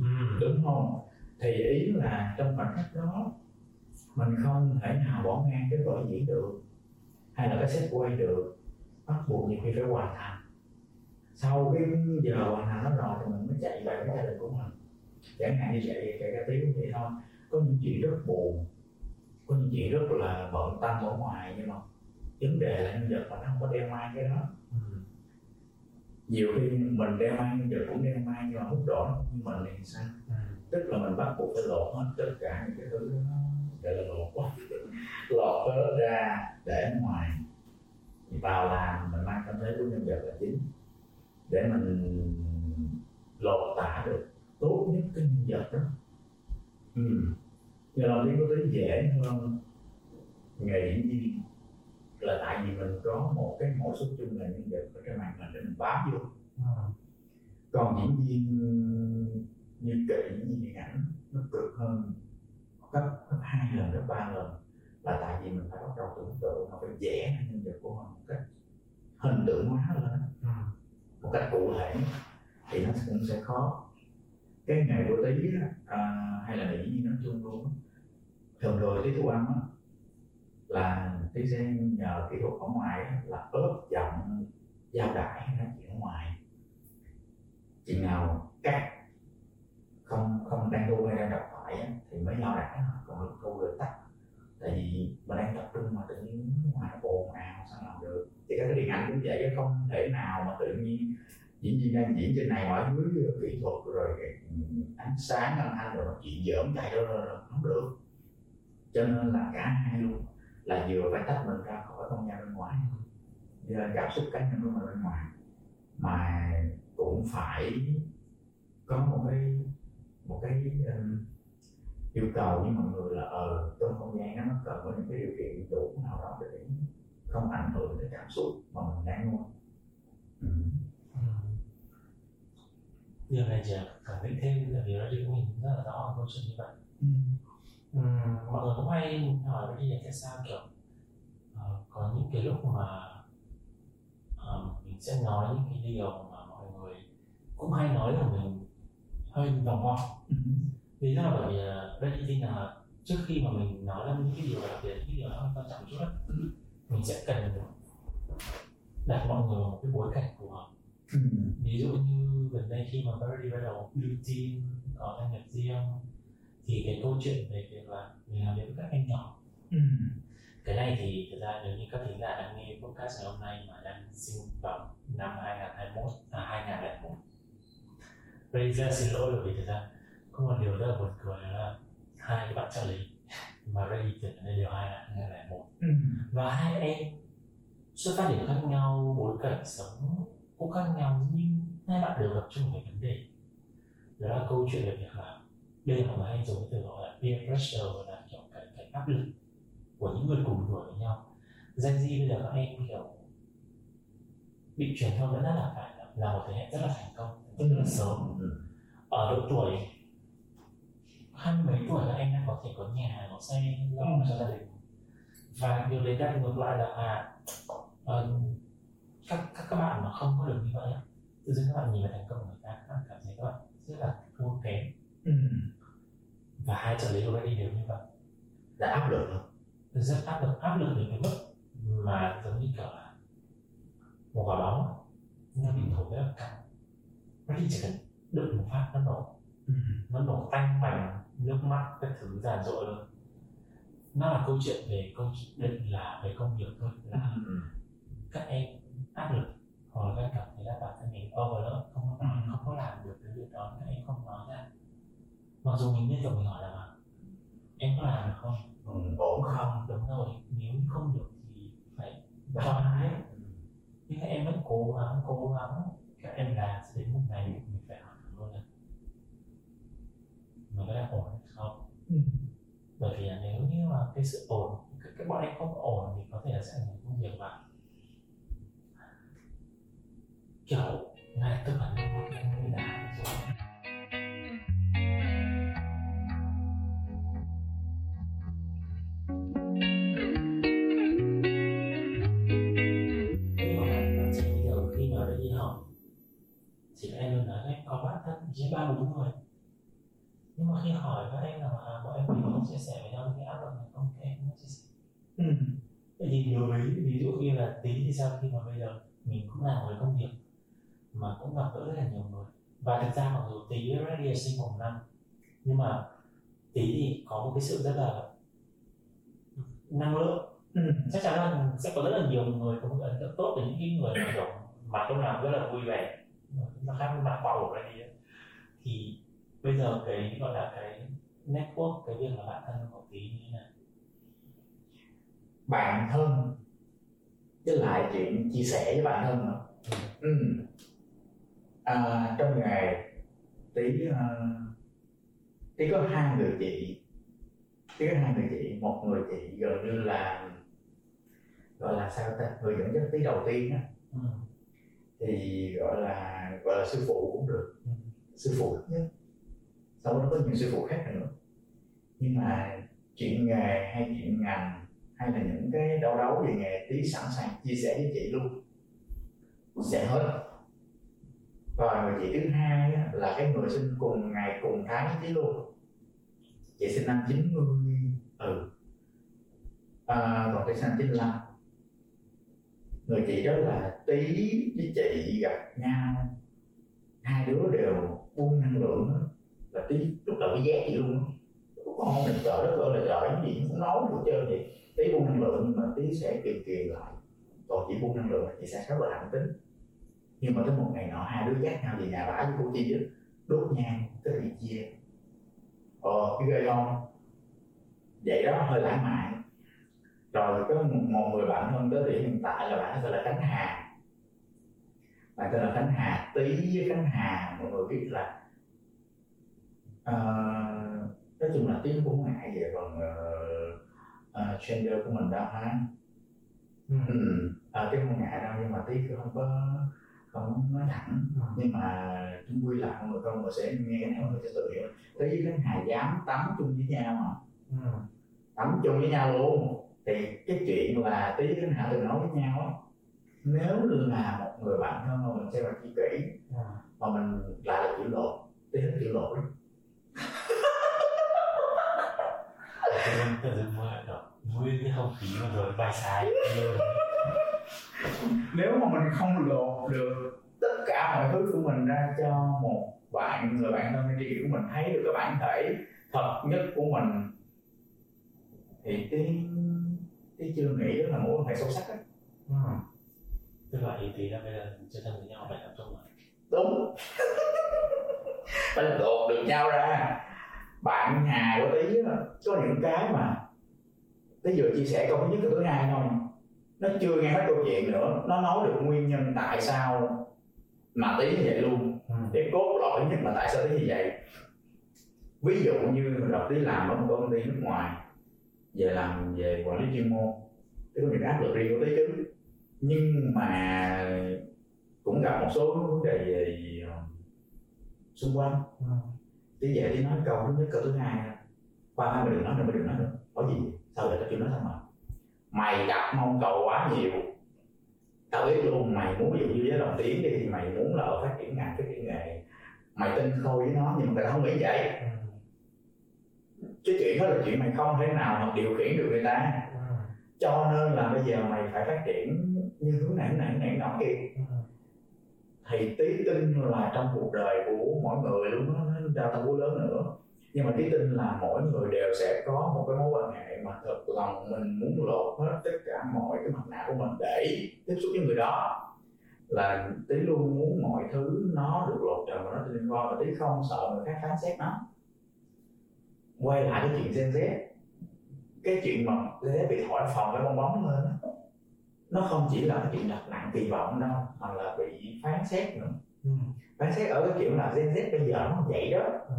ừ. đúng không? Thì ý là trong khoảnh khắc đó mình không thể nào bỏ ngang cái vở diễn được hay là cái set quay được bắt buộc nhiều khi phải hoàn thành. Sau cái giờ hoàn thành nó rồi thì mình mới chạy về cái gia đình của mình. Chẳng hạn như vậy kể cả tiếng vậy thôi. Có những chuyện rất buồn có những chuyện rất là bận tâm ở ngoài nhưng mà vấn đề là nhân vật mà nó không có đeo mang cái đó. Ừ. nhiều. Khi mình đeo mang nhân vật cũng đeo mang nhưng mà mức độ nó không như mình thì sao? Ừ. tức là mình bắt buộc phải lột hết tất cả những cái thứ đó. Gọi là lột quá. Lột hết ra để ngoài thì vào làm. Mình mang tâm thế của nhân vật là chính. Để mình lột tả được tốt nhất cái nhân vật đó. Ừ. nhờ lòng tiếng có tí dễ hơn nghề diễn viên là tại vì mình có một cái mẫu số chung là nhân vật ở trên màn hình để mình bám vô à. còn diễn viên như kỹ như điện ảnh nó cực hơn gấp gấp hai lần gấp ba lần là tại vì mình phải bắt đầu tưởng tượng nó phải vẽ nhân vật của mình một cách hình tượng hóa lên à. một cách cụ thể thì nó cũng sẽ khó cái nghề của tí à, hay là nghệ viên nói chung luôn thường rồi tí thu âm á là tí sẽ nhờ kỹ thuật ở ngoài là ớt giọng giao đãi hay nói chuyện ở ngoài. Chị nào cắt không không đang thu hay đang đọc thoại thì mới giao đãi còn lúc thu rồi tắt tại vì mình đang tập trung mà tự nhiên ngoài ồn ào, sao làm được? Thì các cái điện ảnh cũng vậy không thể nào mà tự nhiên diễn viên đang diễn trên này, mọi thứ kỹ thuật rồi ừ, ánh sáng âm thanh rồi chuyện dởm chạy đó không được. Cho nên là cả hai luôn là vừa phải tách mình ra khỏi không gian bên ngoài giờ cảm xúc cá nhân của mình bên ngoài mà cũng phải có một cái một cái um, yêu cầu với mọi người là ở uh, trong không gian đó, nó cần có những cái điều kiện đủ nào đó để không ảnh hưởng tới cảm xúc mà mình đang nuôi ừ. ừ. điều này chỉ khẳng định thêm là vì nó đi của mình rất là rõ câu chuyện như vậy mọi người cũng hay hỏi đi là tại sao kiểu uh, có những cái lúc mà uh, mình sẽ nói những cái điều mà mọi người cũng hay nói là mình hơi vòng vo. Vì đó là bởi vì đây tin là trước khi mà mình nói ra những cái điều đặc biệt những cái điều quan trọng chút đó, mình sẽ cần đặt mọi người vào một cái bối cảnh phù hợp. Ừ. ví dụ như gần đây khi mà Birdie bắt đầu build team có doanh nghiệp riêng thì cái câu chuyện về việc là mình làm việc với các em nhỏ ừ. cái này thì thực ra nếu như các thính giả đang nghe podcast ngày hôm nay mà đang sinh vào năm 2021 à 2001 bây giờ xin lỗi bởi vì thực ra có một điều rất là buồn cười là hai cái bạn trợ lý mà ready trở nên điều hai là hai là một ừ. và hai em xuất phát điểm khác nhau bối cảnh sống cũng khác nhau nhưng hai bạn đều gặp chung một cái vấn đề đó là câu chuyện về việc là đây là người hay dùng từ gọi là peer pressure là kiểu cái, cái áp lực của những người cùng tuổi với nhau Gen Z bây giờ các em kiểu bị truyền thông dẫn dắt là phải là, là một thế hệ rất là thành công rất là sớm Ừ. ở độ tuổi hai mươi mấy tuổi các em đã có thể có nhà có xe lo Ừ. cho gia đình và điều đấy đang ngược lại là à ờ, các, các các bạn mà không có được như vậy tự dưng các bạn nhìn vào thành công của người ta các bạn cảm thấy các bạn rất là thua kém Ừ. và hai trợ lý already đều như vậy. Là áp lực thôi rất áp lực áp lực đến cái mức mà giống như kiểu là một quả bóng nó bị thổi rất là cao nó chỉ cần đựng một phát nó nổ. Ừ. nó nổ tanh bành nước mắt các thứ giàn rội luôn. Nó là câu chuyện về câu chuyện là về công việc thôi. Là Ừ. các em áp lực hoặc là các cảm thấy là bản thân mình overload không có nói không có làm được cái việc đó các em không nói ra mặc dù mình biết rồi mình hỏi là mà em có làm được không? Ừ. ổn không đúng rồi. Nếu không được thì phải cho ai nhưng các em vẫn cố gắng cố gắng. Các em làm sẽ đến một ngày mình phải hỏi luôn là mình có đang ổn hay không? Ừ. bởi vì là nếu như mà cái sự ổn cái, cái bọn em không ổn thì có thể là sẽ ảnh hưởng công việc và kiểu ngay tức là mới đã rồi chỉ ba bốn người nhưng mà khi hỏi các em là à, bọn em có chia sẻ với nhau cái áp lực này không? Em không chia sẻ. Ừ. vậy thì đối với ví dụ như là tí thì sao khi mà bây giờ mình cũng làm một cái công việc mà cũng gặp rất là nhiều người. Và thực ra mặc dù tí already là sinh một năm nhưng mà tí thì có một cái sự rất là năng lượng. Ừ. chắc chắn là sẽ có rất là nhiều người có một ấn tượng tốt với những cái người mà kiểu mặt lúc nào rất là vui vẻ. Nó khác với mặt của ready ấy. Thì bây giờ cái gọi là cái network cái việc là bạn thân của tí như thế nào bạn thân với lại chuyện chia sẻ với bạn thân nữa ừ. à, trong nghề tí uh, tí có hai người chị tí có hai người chị một người chị gần như là gọi là sao ta người dẫn dắt tí đầu tiên á ừ. thì gọi là gọi là sư phụ cũng được Ừ. sư phụ nhất sau đó có nhiều sư phụ khác nữa. Nhưng mà chuyện nghề hay chuyện ngành hay là những cái đau đấu về nghề tí sẵn sàng chia sẻ với chị luôn. Sẽ hết. Và người chị thứ hai á, là cái người sinh cùng ngày cùng tháng với tí luôn. Chị sinh năm 90 ừ. À, còn tôi sinh năm 95 người chị đó là tí với chị gặp nhau. Hai đứa đều buông năng lượng là tí lúc đầu cái giác gì luôn á. con mình trời đất ơi là trời cái gì cũng nói được trơn vậy. Tí buông năng lượng mà tí sẽ kiềm kiềm lại. Còn chỉ buông năng lượng thì sẽ rất là lạnh tính. Nhưng mà tới một ngày nọ hai đứa dắt nhau về nhà bả với cô chi đó đốt nhang tới bị chia. Ờ cái ghê không? Vậy đó hơi lãng mạn. Rồi có một, một người bạn thân tới thì hiện tại là bạn sẽ là cánh Hà bạn tên là Khánh Hà tí với Khánh Hà mọi người biết là ờ, nói chung là tí cũng không ngại về phần uh, gender của mình đâu ha Ừ. ừ. à, tí không ngại đâu nhưng mà tí không có không nói thẳng Ừ. nhưng mà chung quy là mọi người con người sẽ nghe này mọi người sẽ tự hiểu tí với Khánh Hà dám tắm chung với nhau mà Ừ. tắm chung với nhau luôn thì cái chuyện là tí với Hà từng nói với nhau á nếu là một người bạn thân mà mình xem là chi kỷ Ừ. mà mình lại là chịu lộ tí thích chịu lộ lắm tự dưng vui cái không khí mà rồi bài sai nếu mà mình không lộ được tất cả mọi thứ của mình ra cho một bạn người bạn thân đi của mình thấy được cái bản thể thật nhất của mình thì tí tí chưa nghĩ đó là mối quan hệ sâu sắc ừ. Tức là ý tí là bây giờ chơi thân với nhau phải tập trung rồi. Đúng. Phải lột được nhau ra. Bạn Hà của tí có những cái mà tí vừa chia sẻ câu thứ nhất câu thứ hai thôi. Nó chưa nghe hết câu chuyện nữa. Nó nói được nguyên nhân tại sao mà tí như vậy luôn. Ừ. cái cốt lõi nhất mà tại sao tí như vậy. Ví dụ như đầu tí làm ở một công ty nước ngoài về làm về quản lý chuyên môn. Thì có những áp lực riêng của tí chứ nhưng mà cũng gặp một số vấn đề về ờ, xung quanh. Ừ. tí về tí nói câu thứ nhất câu thứ hai qua hai mày đừng nói nữa mày đừng nói nữa. Có gì? Sao vậy? Tao chưa nói xong mà. Mày đặt mong cầu quá nhiều. Tao biết luôn mày muốn ví dụ như với đồng tiến đi thì mày muốn là ở phát triển ngành phát triển nghề. Mày tin khôi với nó nhưng mà người ta không nghĩ vậy. Ừ. cái chuyện đó là chuyện mày không thể nào mà điều khiển được người ta. Ừ. cho nên là bây giờ mày phải phát triển như hướng này hướng này nọ kia Ừ. thì tí tin là trong cuộc đời của mỗi người luôn đó nó đa tâm lớn nữa. Nhưng mà tí tin là mỗi người đều sẽ có một cái mối quan hệ mà thật lòng mình muốn lột hết tất cả mọi cái mặt nạ của mình để tiếp xúc với người đó. Là tí luôn muốn mọi thứ nó được lột trần và nó liên quan và tí không sợ người khác phán xét nó. Quay lại cái chuyện Gen Z. Cái chuyện mà Gen Z bị thổi phồng cái bong bóng lên á, nó không chỉ là cái chuyện đặt nặng kỳ vọng đâu mà là bị phán xét nữa. Ừ. phán xét ở cái kiểu là Gen Z bây giờ nó vậy đó. Ừ.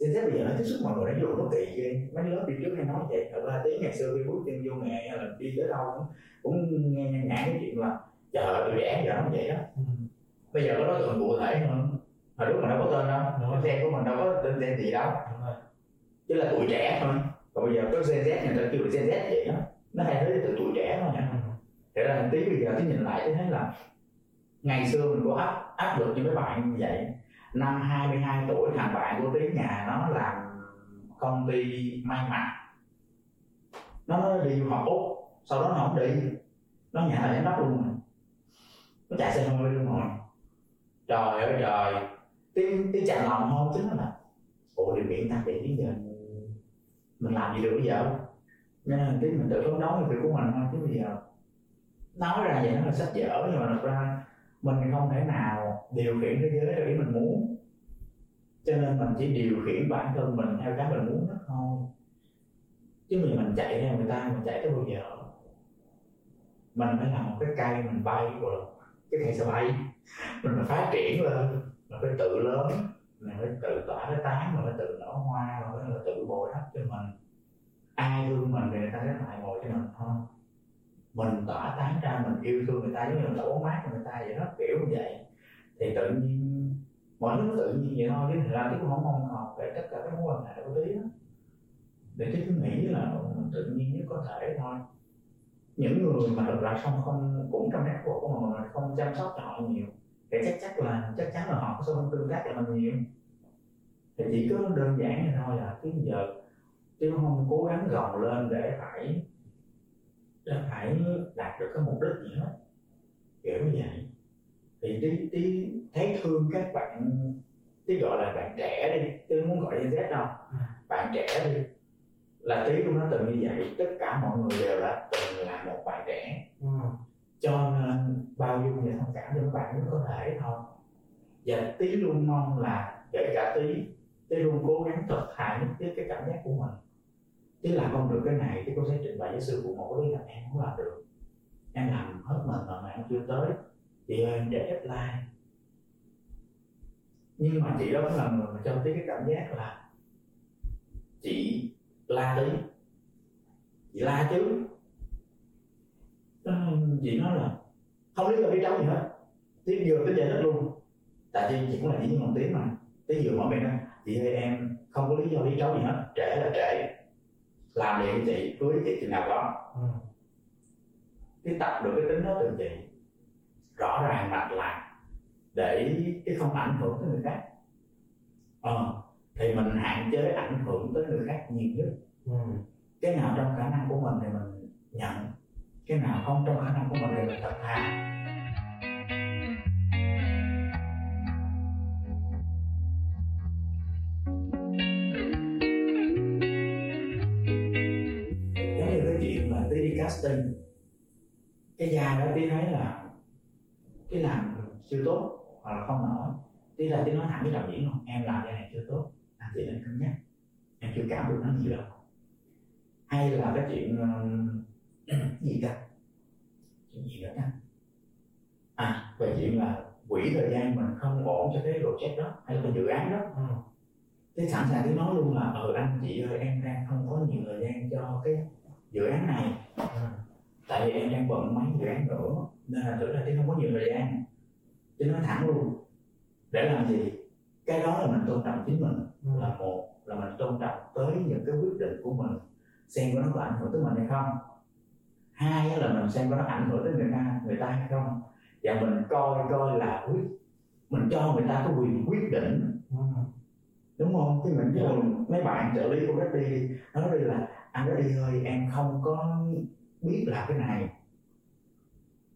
Gen Z bây giờ nó tiếp xúc mọi người nó vô nó kỳ ghê. Mấy lớp đi trước hay nói vậy thật ra tiếng ngày xưa khi bước chân vô nghề hay là đi tới đâu cũng, cũng nghe nhàn nhã cái chuyện là ơi tụi trẻ giờ nó vậy đó. Ừ. bây giờ có đối tượng cụ thể hơn hồi lúc mà đâu có tên đâu. Cái gen của mình đâu có tên gen gì đâu. Chỉ là tuổi trẻ thôi. Còn bây giờ có gen Z người ta kêu là gen Z vậy đó. Nó hay thấy từ tuổi trẻ thôi nha. Ừ thế là tí bây giờ tí nhìn lại thì thấy là ngày xưa mình có áp áp lực như mấy bạn như vậy. Năm 22 tuổi, thằng bạn của tí nhà nó làm công ty may mặc. Nó đi du học úc, sau đó nó không đi. Nó nhà là giám đốc luôn rồi. Nó chạy xe hơi luôn rồi. Trời ơi, trời. Tiếng tiếng chạy lòng không chứ nó là, ủa, điều kiện ta để đến giờ, mình làm gì được bây giờ? Nên là tí mình tự phấn đấu về việc của mình thôi, chứ bây giờ nói ra vậy nó là sách vở, nhưng mà thật ra mình không thể nào điều khiển thế giới theo ý mình muốn. Cho nên mình chỉ điều khiển bản thân mình theo cái mình muốn đó thôi. Chứ mình mình chạy theo người ta, mình chạy tới bao giờ. Mình phải làm một cái cây mình bay rồi cái cây sẽ bay? Mình phải phát triển lên. Mình phải tự lớn, mình phải tự tỏa cái tán, mình phải tự nở hoa, mình phải tự bồi đắp cho mình. Ai thương mình thì người ta sẽ lại ngồi cho mình thôi mình tỏa tán ra, mình yêu thương người ta, giống như mình tỏa mát cho người ta vậy đó, kiểu như vậy. Thì tự nhiên, mọi thứ nó tự nhiên vậy thôi, chứ thực ra tí không mong cầu về tất cả các mối quan hệ của tí đó. Để tí cứ nghĩ là mình tự nhiên nhất có thể thôi. Những người mà thực ra không không, cũng trong network của mình mà không chăm sóc cho họ nhiều, thì chắc chắc là, chắc chắn là họ sẽ không tương tác cho mình nhiều. Thì chỉ có đơn giản như thôi là cái giờ, chứ không cố gắng gồng lên để phải để phải đạt được cái mục đích gì hết. Kiểu như vậy. Thì tí tí thấy thương các bạn tí gọi là bạn trẻ đi tôi muốn gọi Gen Z đâu. Ừ. bạn trẻ đi. Là tí cũng nó từng như vậy tất cả mọi người đều đã từng là một bạn trẻ. Ừ. cho nên bao dung và thông cảm cho các bạn cũng có thể thôi. Và tí luôn mong là kể cả tí tí luôn cố gắng thực nhất với cái cảm giác của mình chứ làm không được cái này tí cô sẽ trình bày với sư phụ một cái là em không làm được. Em làm hết mình mà mà em chưa tới. Thì em để deadline. Nhưng mà chị đó cũng là người mà cho tí cái cảm giác là chị la tí chị la chứ. Ờ, chị nói là không lý do đi đâu gì hết. Tí vừa tới giải thích luôn. Tại vì chị cũng là diễn viên nổi tiếng mà. Tí vừa mở miệng ra, chị ơi, em không có lý do đi đâu gì hết. Trễ là trễ làm liền chị cưới chị chừng nào có Ừ. cái tập được cái tính đó từ chị rõ ràng mạch lạc để cái không ảnh hưởng tới người khác. Ờ thì mình hạn chế ảnh hưởng tới người khác nhiều nhất. Ừ. cái nào trong khả năng của mình thì mình nhận cái nào không trong khả năng của mình thì mình thật thà tí thấy là cái làm chưa tốt hoặc là không nổi tí ra tí nói thẳng với đạo diễn luôn em làm cái này chưa tốt anh chị nên cân nhắc. Em chưa cảm được nó nhiều đâu. Hay là cái chuyện uh, gì ta? Chuyện gì nữa ta? À về chuyện là quỹ thời gian mình không ổn cho cái project đó hay là cái dự án đó. Ừ. thế sẵn sàng tiếng nói luôn là ờ anh chị ơi em đang không có nhiều thời gian cho cái dự án này. Ừ. tại vì em đang bận mấy dự án nữa nên là thực ra tiếng không có nhiều thời gian chứ nói thẳng luôn để làm gì cái đó là mình tôn trọng chính mình Ừ. là một là mình tôn trọng tới những cái quyết định của mình xem có nó có ảnh hưởng tới mình hay không hai là mình xem có nó ảnh hưởng tới người ta người ta hay không và mình coi coi là quyết mình cho người ta có quyền quyết định Ừ. đúng không khi mình ví Dạ. mấy bạn trợ lý của Reddy đi nó nói đi là anh Reddy ơi em không có biết làm cái này,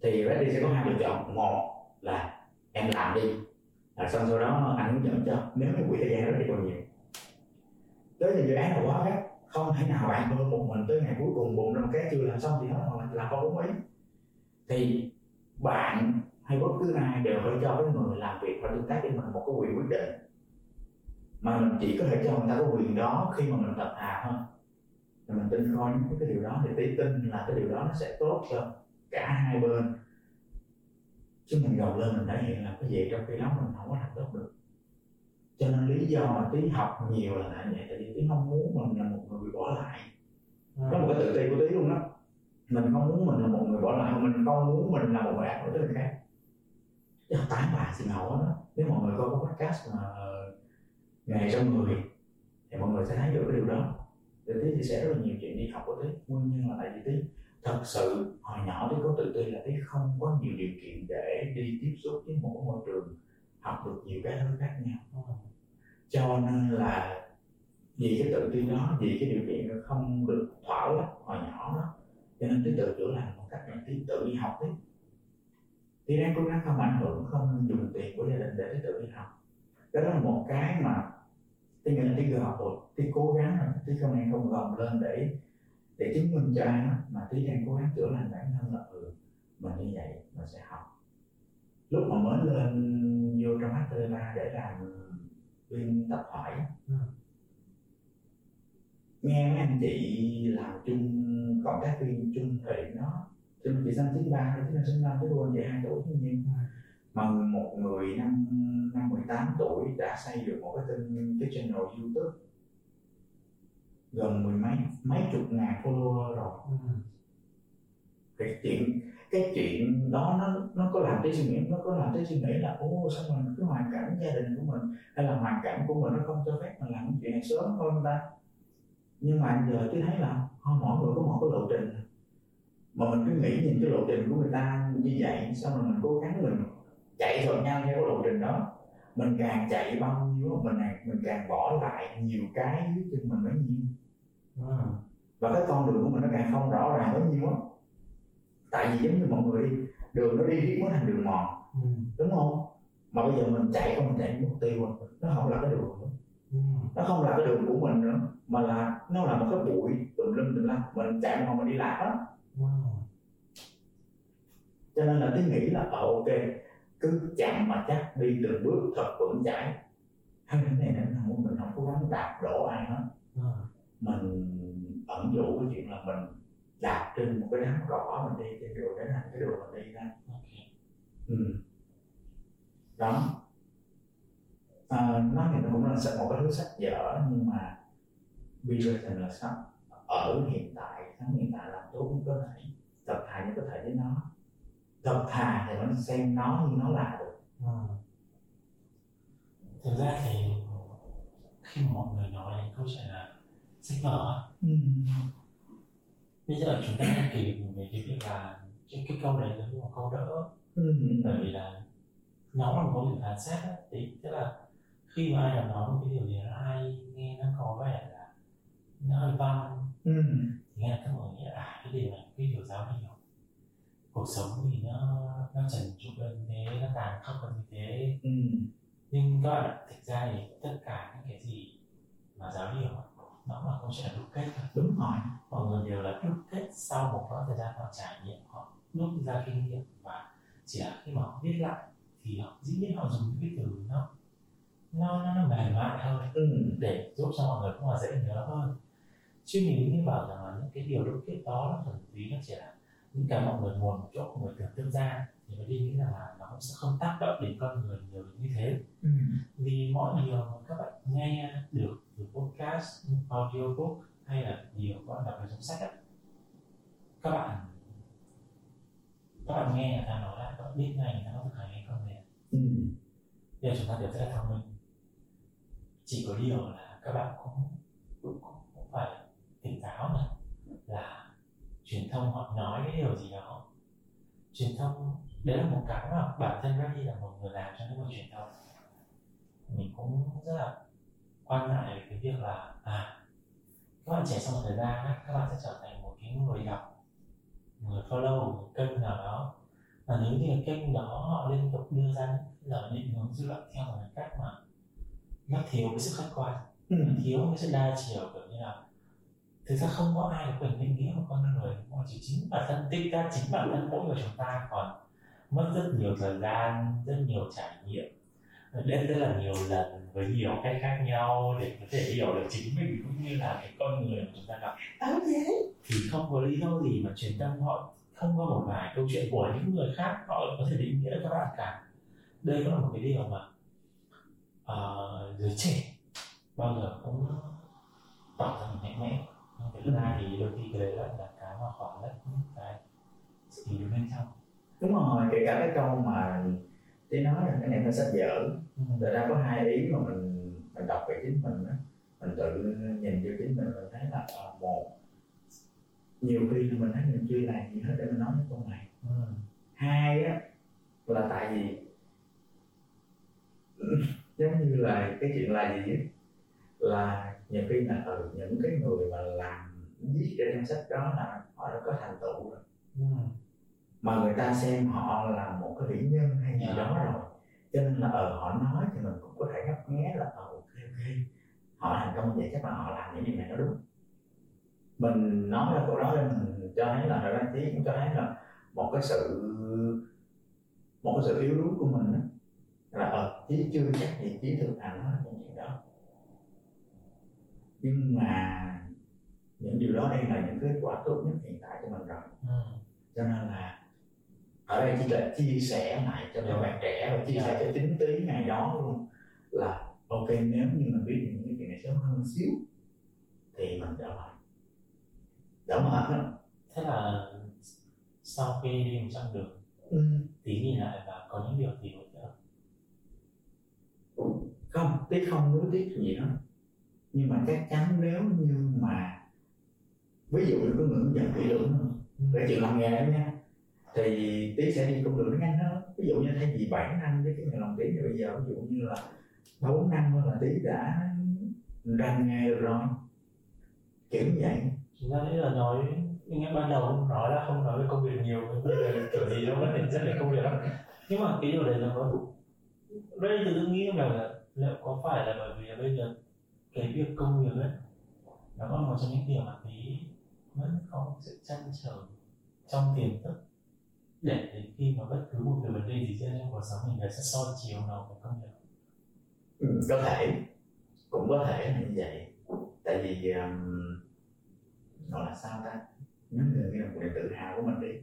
thì Reddy sẽ có hai lựa chọn. Một là em làm đi. Là xong sau đó anh hướng dẫn cho, nếu cái quỹ thời gian đó thì còn nhiều. Tới những dự án là quá gấp, không thể nào bạn mơ một mình tới ngày cuối cùng, bụng trong cái chưa làm xong thì nó mà làm không đúng ý. Thì bạn hay bất cứ ai đều phải cho cái người làm việc và tương tác với mình một cái quyền quyết định. Mà mình chỉ có thể cho người ta cái quyền đó khi mà mình tập hà thôi và mình tin coi những cái điều đó thì tí tin là cái điều đó nó sẽ tốt cho cả hai bên. Chứ mình gồng lên mình thể hiện là cái gì trong khi đó mình không có làm tốt được. Cho nên lý do mà tí học nhiều là tại vậy tại vì tí không muốn mình là một người bị bỏ lại. Đó là một cái tự ti của tí luôn đó. Mình không muốn mình là một người bỏ lại mình không muốn mình là một người ác với người khác. Chứ tán bài xin hậu đó. Nếu mọi người có podcast mà ờ, ngày trong người thì mọi người sẽ thấy được cái điều đó thì tí chia sẻ rất là nhiều chuyện đi học của tí nguyên nhân là tại vì tí thật sự hồi nhỏ tí có tự ti là tí không có nhiều điều kiện để đi tiếp xúc với một môi trường học được nhiều cái thứ khác nhau. Cho nên là vì cái tự ti đó, vì cái điều kiện nó không được thỏa lắm hồi nhỏ đó, cho nên tí tự chữa lành một cách là tí tự đi học tí tí đang cố gắng không ảnh hưởng, không dùng tiền của gia đình để tí tự đi học. Đó là một cái mà là tí vừa học rồi tí cố gắng rồi tí không nên không gồng lên để để chứng minh cho ai mà tí đang cố gắng chữa lành bản thân là ừ mình như vậy mình sẽ học. Lúc mà mới lên vô trong HTLA để làm viên tập á, Ừ. nghe mấy anh chị làm chung cộng tác viên chung thời điểm đó thì chị sinh chín ba thì là sinh năm cái đua vậy hai tuổi thiên nhiên mà một người năm năm 18 tuổi đã xây được một cái kênh cái channel youtube gần mười mấy mấy chục ngàn follower rồi. Ừ. cái chuyện cái chuyện đó nó nó có làm tới suy nghĩ nó có làm tới suy nghĩ là ô sao mà cái hoàn cảnh gia đình của mình hay là hoàn cảnh của mình nó không cho phép mình làm cái chuyện này sớm hơn ta? Nhưng mà giờ tôi thấy là thôi mỗi người có một cái lộ trình. Mà mình cứ nghĩ nhìn cái lộ trình của người ta như vậy xong rồi mình cố gắng mình chạy thật nhanh theo cái lộ trình đó. Mình càng chạy bao nhiêu mình càng mình càng bỏ lại nhiều cái dưới chân mình bấy nhiêu. Ừ. và cái con đường của mình nó càng không rõ ràng bấy nhiêu á. Tại vì giống như mọi người đi đường nó đi riết mới thành đường mòn. Ừ. đúng không? Mà bây giờ mình chạy không mình chạy mục tiêu rồi nó không là cái đường nữa. Ừ. nó không là cái đường của mình nữa mà là nó là một cái bụi tùm lum tùm la mình chạy mà mình đi lạc đó. Cho nên là tôi nghĩ là ờ ok cứ chậm mà chắc đi từng bước thật vững chãi. Hay cái này là không mình không cố gắng đạp đổ ai hết. Ừ. mình ẩn dụ cái chuyện là mình đạp trên một cái đám cỏ mình đi trên đường để thành cái đường mình đi ra. Ừ. đó. À, nói thì nó cũng là một cái thứ sách dở nhưng mà be present là sách ở hiện tại sống hiện tại làm tốt nhất có thể tập thà nhất có thể với nó tập thà thì vẫn xem nó như nó là được Ừ. Thực ra thì khi mọi người nói đến câu chuyện là sách vở ừ. bây giờ chúng ta đang kỷ niệm về cái việc là cái, cái câu giống như một câu đỡ Ừ. bởi vì là nó là một câu chuyện phán xét thì tức là khi mà ai đó nói một cái điều gì đó hay nghe nó có vẻ là nó hơi văn Ừ. thì nghe các mọi người nghĩ là à, cái điều này cái điều giáo điều cuộc sống thì nó nó trần trụi hơn thế nó tàn khốc hơn như thế Ừ. nhưng các bạn thực ra thì tất cả những cái gì mà giáo điều nó là câu chuyện là đúc kết đúng rồi mọi người đều là đúc kết sau một quãng thời gian họ trải nghiệm họ rút ra kinh nghiệm và chỉ là khi mà họ viết lại thì họ dĩ nhiên họ dùng những cái từ nó nó nó, nó mềm mại hơn ừ. để giúp cho mọi người cũng là dễ nhớ hơn chứ mình như bảo rằng là những cái điều đúc kết đó nó thuần túy nó chỉ là những cái mọi người nguồn một chỗ của người tưởng tượng ra thì nó đi nghĩ là nó cũng sẽ không tác động đến con người nhiều như thế ừ. vì mọi điều mà các bạn nghe được từ podcast audiobook hay là điều các bạn đọc ở trong sách ấy, các bạn các bạn nghe người ta nói lại các bạn biết ngay người ta có thực hành hay không này Ừ. giờ chúng ta đều rất là thông minh chỉ có điều là các bạn cũng cũng, cũng, cũng phải tỉnh táo này là truyền thông họ nói cái điều gì đó. Truyền thông đấy là một cái mà bản thân Reddy là một người làm trong lĩnh vực truyền thông. Mình cũng rất là quan ngại về cái việc là à các bạn trẻ sau một thời gian á, các bạn sẽ trở thành một cái người đọc người follow một kênh nào đó. Và nếu như cái kênh đó họ liên tục đưa ra những lời định hướng dư luận theo một cái cách mà nó thiếu cái sự khách quan Ừ. thiếu cái sự đa chiều kiểu như là thực ra không có ai có quyền định nghĩa một con người mà chỉ chính bản thân tích ra chính bản thân mỗi người chúng ta còn mất rất nhiều thời gian rất nhiều trải nghiệm. Đến rất là nhiều lần với nhiều cách khác nhau để có thể hiểu được chính mình cũng như là cái con người mà chúng ta gặp. Thì không có lý do gì mà truyền thông họ không có một vài câu chuyện của những người khác họ có thể định nghĩa được các bạn cả. Đây cũng là một cái điều mà uh, giới trẻ bao giờ cũng tỏ ra mạnh mẽ thực ra thì đôi khi cái đấy là cái mà lấp những cái sự ý bên trong. Đúng rồi kể cả cái câu mà tí nói là cái này nó sách vở. Ừ. Thật ra có hai ý mà mình mình đọc về chính mình á. Mình tự nhìn vô chính mình mình thấy là ờ, một nhiều khi là mình thấy mình chưa làm gì hết để mình nói cái câu này. Ừ. hai á là tại vì giống như là cái chuyện là gì á? Là nhiều khi là ở những cái người mà làm viết ra trong sách đó là họ đã có thành tựu rồi. Ừ. mà người ta xem họ là một cái vĩ nhân hay gì Dạ. đó rồi. Cho nên là ở họ nói thì mình cũng có thể ngấp nghé là ờ ok ok. Họ thành công vậy chắc là họ làm những điều này nó đúng. Mình nói ra câu đó để mình cho thấy là ra tí cũng cho thấy là một cái sự một cái sự yếu đuối của mình đó, là ờ chí chưa chắc gì chí thực hành hết những chuyện đó. Nhưng mà những điều đó đây là những kết quả tốt nhất hiện tại của mình rồi. Ừ. cho nên là ở đây chỉ là chia sẻ lại cho các Dạ. bạn trẻ và chia sẻ cho chính tí ngày đó luôn. Là ok nếu như mình biết những cái chuyện này sớm hơn xíu thì mình đỡ mệt đỡ mệt lắm. Thế là sau khi đi một chặng đường ừ. tí nhìn lại và có những điều gì hỗ trợ? Không tí không nuối tiếc gì đó. Nhưng mà chắc chắn nếu như mà ví dụ như có người hướng dẫn kỹ lưỡng về chuyện làm nghề đó nha. Thì tí sẽ đi con đường nó nhanh hơn ví dụ như thay vì 7 năm với cái nghề làm tí thì bây giờ. Ví dụ như là bốn năm là tí đã rành nghề được rồi. Kiểu như vậy. Ta nghĩ là nói ngay ban đầu cũng nói là không nói về công việc nhiều bây giờ kiểu gì nó vẫn phải rất là công việc lắm. Nhưng mà cái điều đấy là có đây tự dưng nghĩ là liệu có phải là bởi vì là bây giờ cái việc công việc ấy nó là một trong những điều mà tí vẫn có sự chăn trở trong tiềm thức để đến khi mà bất cứ một cái vấn đề gì diễn ra trong cuộc sống mình phải sẽ soi chiếu nó vào công việc ừ, có thể. Cũng có thể như vậy. Tại vì um, gọi là sao ta? Gần như là một niềm tự hào của mình đi.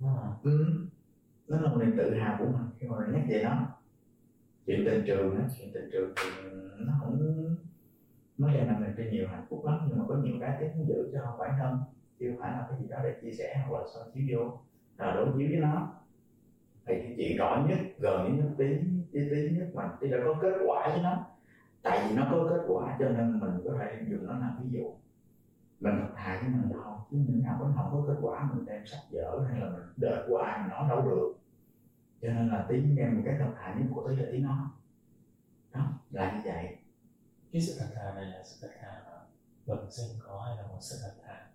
Ừ. ừ. nó là một niềm tự hào của mình. Khi mà mình nhắc về nó. Chuyện tình trường á chuyện tình trường thì nó không nó đem lại mình cho nhiều hạnh phúc lắm, nhưng mà có nhiều cái tiếp giữ cho bản thân chứ không phải là cái gì đó để chia sẻ hoặc là soi chiếu vô. Là đối chiếu với nó. Thì cái chuyện rõ nhất, gần nhất, tí tí tí nhất mà tí đã có kết quả với nó. Tại vì nó có kết quả cho nên mình có thể dùng nó làm ví dụ. Mình thật thà với mình thôi chứ những nào cũng không có kết quả, mình đem sách vở hay là mình đợi của ai mình đâu được. Cho nên là tí đem một cái thật thà nhất của tí là tí nó. Đó, là như vậy cái sự thật thà này là sự thật thà mà bẩm sinh có hay là một sự thật thà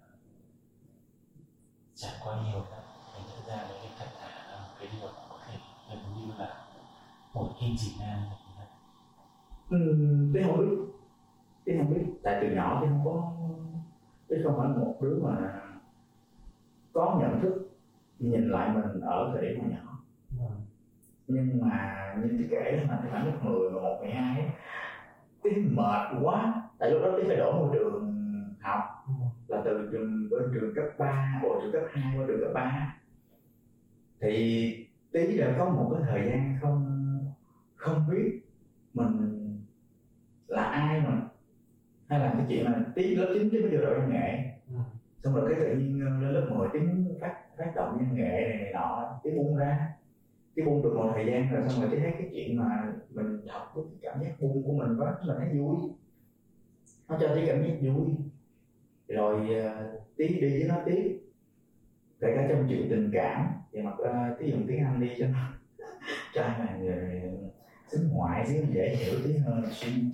trải qua nhiều năm mình nhận ra là cái thật thà là một cái điều có thể gần như là một kim chỉ nam ừ, tí không biết. Tí không biết. Tại từ nhỏ tí không có tí không phải một đứa mà có nhận thức nhìn lại mình ở thời điểm mà nhỏ. Ừ. nhưng mà như kể là cái khoảng lớp 10, 11, 12 ấy, tí mệt quá. Tại lúc đó tí phải đổi môi trường học. Là từ trường bên trường cấp 3 bộ trường cấp 2 qua trường cấp 3 thì tí đã có một cái thời gian không không biết mình là ai mà hay là cái chuyện là tí lớp 9 tí mới vô đội văn nghệ. Ừ. xong rồi cái tự nhiên lên lớp 10 tiếng phát phát động văn nghệ này, này nọ tí bung ra cái bung được một thời gian rồi xong rồi cái thấy cái chuyện mà mình học cái cảm giác bung của mình quá mình thấy vui. Nó cho tí cảm giác vui. Rồi à, tí đi với nó tí kể cả trong chuyện tình cảm về mặt uh, tí dùng tiếng anh đi cho nó cho ai mà người xính ngoại xíu dễ hiểu tí hơn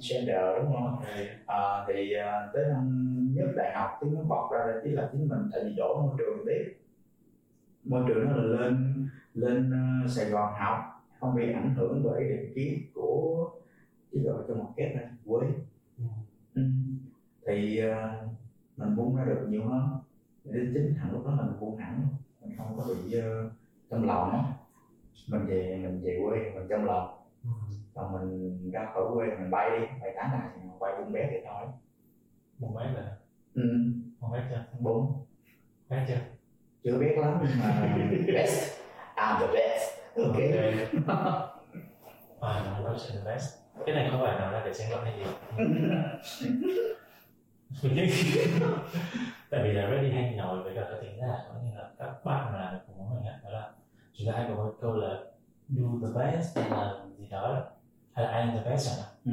gender đúng không? À, thì à, tới năm nhất đại học thì nó bọc ra là chỉ là chính mình tại vì đổi môi trường tiếp môi trường nó là lên lên uh, Sài Gòn học không bị ảnh hưởng bởi định kiến của chỉ gọi cho một kép này quê Ừ. thì uh, mình buông ra được nhiều hơn. Đến chính thẳng lúc đó là mình buông hẳn mình không có bị uh, trong lòng á mình về mình về quê mình trong lòng Ừ. còn mình ra khỏi quê mình bay đi bay lại thì mình quay buông bé thì thôi. Một mét là ừ. một mét chưa? Bốn. Mét chưa chưa biết lắm nhưng mà best. I'm the best. Ok. À nó nói the best. Cái này không phải nói là để tranh luận hay gì? Tại vì là Reddy hay nói với cả các thính giả cũng như là các bạn mà cùng mình ạ đó là chúng ta hay có một câu là do the best hay là gì đó hay là I am the best chẳng hạn. Ừ.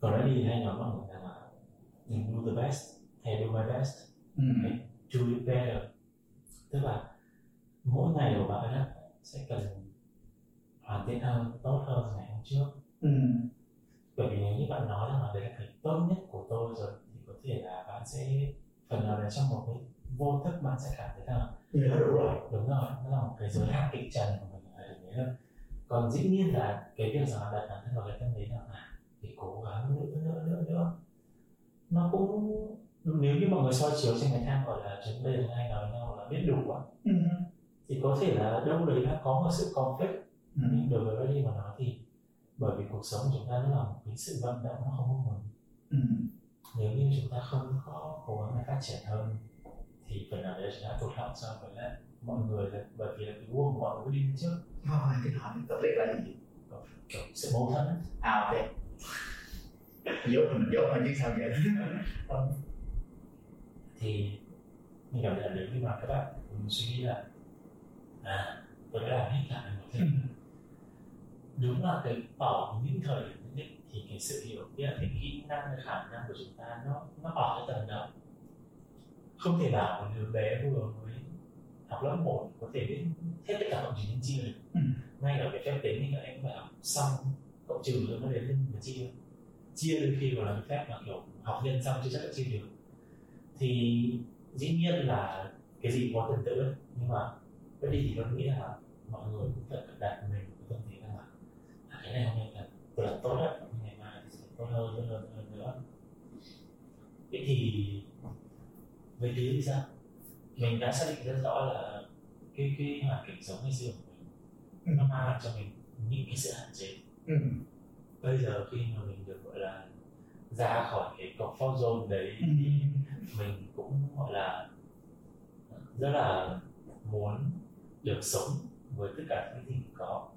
còn Reddy hay nói mọi người rằng là do the best hay do my best. Ừ. do it better tức là mỗi ngày của bạn á sẽ cần hoàn thiện hơn tốt hơn ngày hôm trước. Ừ. bởi vì nếu như bạn nói rằng là đấy là cái tốt nhất của tôi rồi thì có thể là bạn sẽ phần nào đấy trong một cái vô thức bạn sẽ cảm thấy rằng là như đó đủ rồi đúng rồi nó là một cái giới hạn kịch trần của mình để nhớ hơn còn dĩ nhiên là cái việc rằng là đặt bản thân vào cái tâm lý rằng là thì cố gắng nữa nữa nữa nữa nó cũng nếu như mọi người soi chiếu trên cái thang gọi là chúng đây là hay nói nhau biết đủ á ừ. thì có thể là đâu đấy đã có một sự conflict. Ừ. nhưng đối với Reddy mà nói thì bởi vì cuộc sống chúng ta nó là một cái sự vận động nó không có ngừng Ừ. nếu như chúng ta không có cố gắng để phát triển hơn thì phần nào đấy chúng ta tụt hậu so với lại mọi người là bởi vì là cái của mọi người đi trước. Thôi cái hỏi tập luyện là gì? Sự mâu thuẫn. À ok. Dốt mình dốt thôi chứ sao vậy? Thì mình cảm nhận nếu như mà các bạn suy nghĩ là à tôi đã làm hết cả một Ừ. thứ đúng là cái ở những thời điểm nhất định thì cái sự hiểu biết cái kỹ năng cái khả năng của chúng ta nó nó ở cái tầng đó. Không thể bảo một đứa bé vừa mới học lớp 1 có thể biết hết tất cả cộng trừ nhân chia được. Ừ. ngay cả cái phép tính thì các em phải học xong cộng trừ rồi nó đến lên mà chia chia đôi khi còn là cái phép mà kiểu học nhân xong chưa chắc đã chia được. Thì dĩ nhiên là cái gì có tương tự ấy. nhưng mà vậy đi thì tôi nghĩ là mọi người cũng phải đặt mình một cái tâm thế rằng là à, cái này hôm nay là tôi làm tốt đấy nhưng ngày mai thì sẽ tốt hơn hơn hơn, hơn nữa vậy thì về phía thì sao mình đã xác định rất rõ là cái cái hoàn cảnh sống ngày xưa của mình nó mang lại cho mình những cái sự hạn chế ừ. bây giờ khi mà mình được gọi là ra khỏi cái comfort zone đấy Ừ. mình cũng gọi là rất là muốn được sống với tất cả những gì mình có.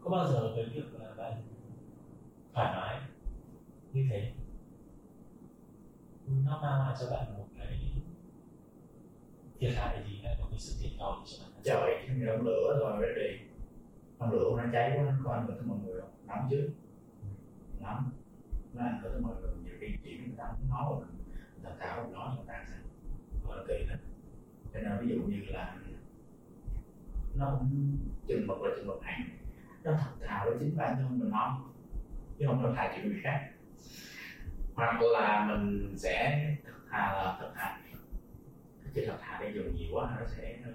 Có bao giờ cái việc là bạn thoải mái như thế? Nó mang lại cho bạn một cái thiệt hại gì hay một cái sự thiệt thòi cho bạn trời đống lửa rồi mới đi. Con lửa nó cháy quá nó có ảnh hưởng tới mọi người không? Nóng chứ? Nóng nó ảnh hưởng tới mọi người nhiều khi chỉ mình muốn nói mà mình thật thà không nói người ta sao gọi là kỳ lắm cho nên ví dụ như là nó chừng mực là chừng mực hẳn. Nó thật thà với chính bản thân mình nói chứ không thật thà chuyện người khác. Hoặc là mình sẽ thật thà là thật thà. Chứ thật thà bây giờ nhiều quá, nó sẽ ờ,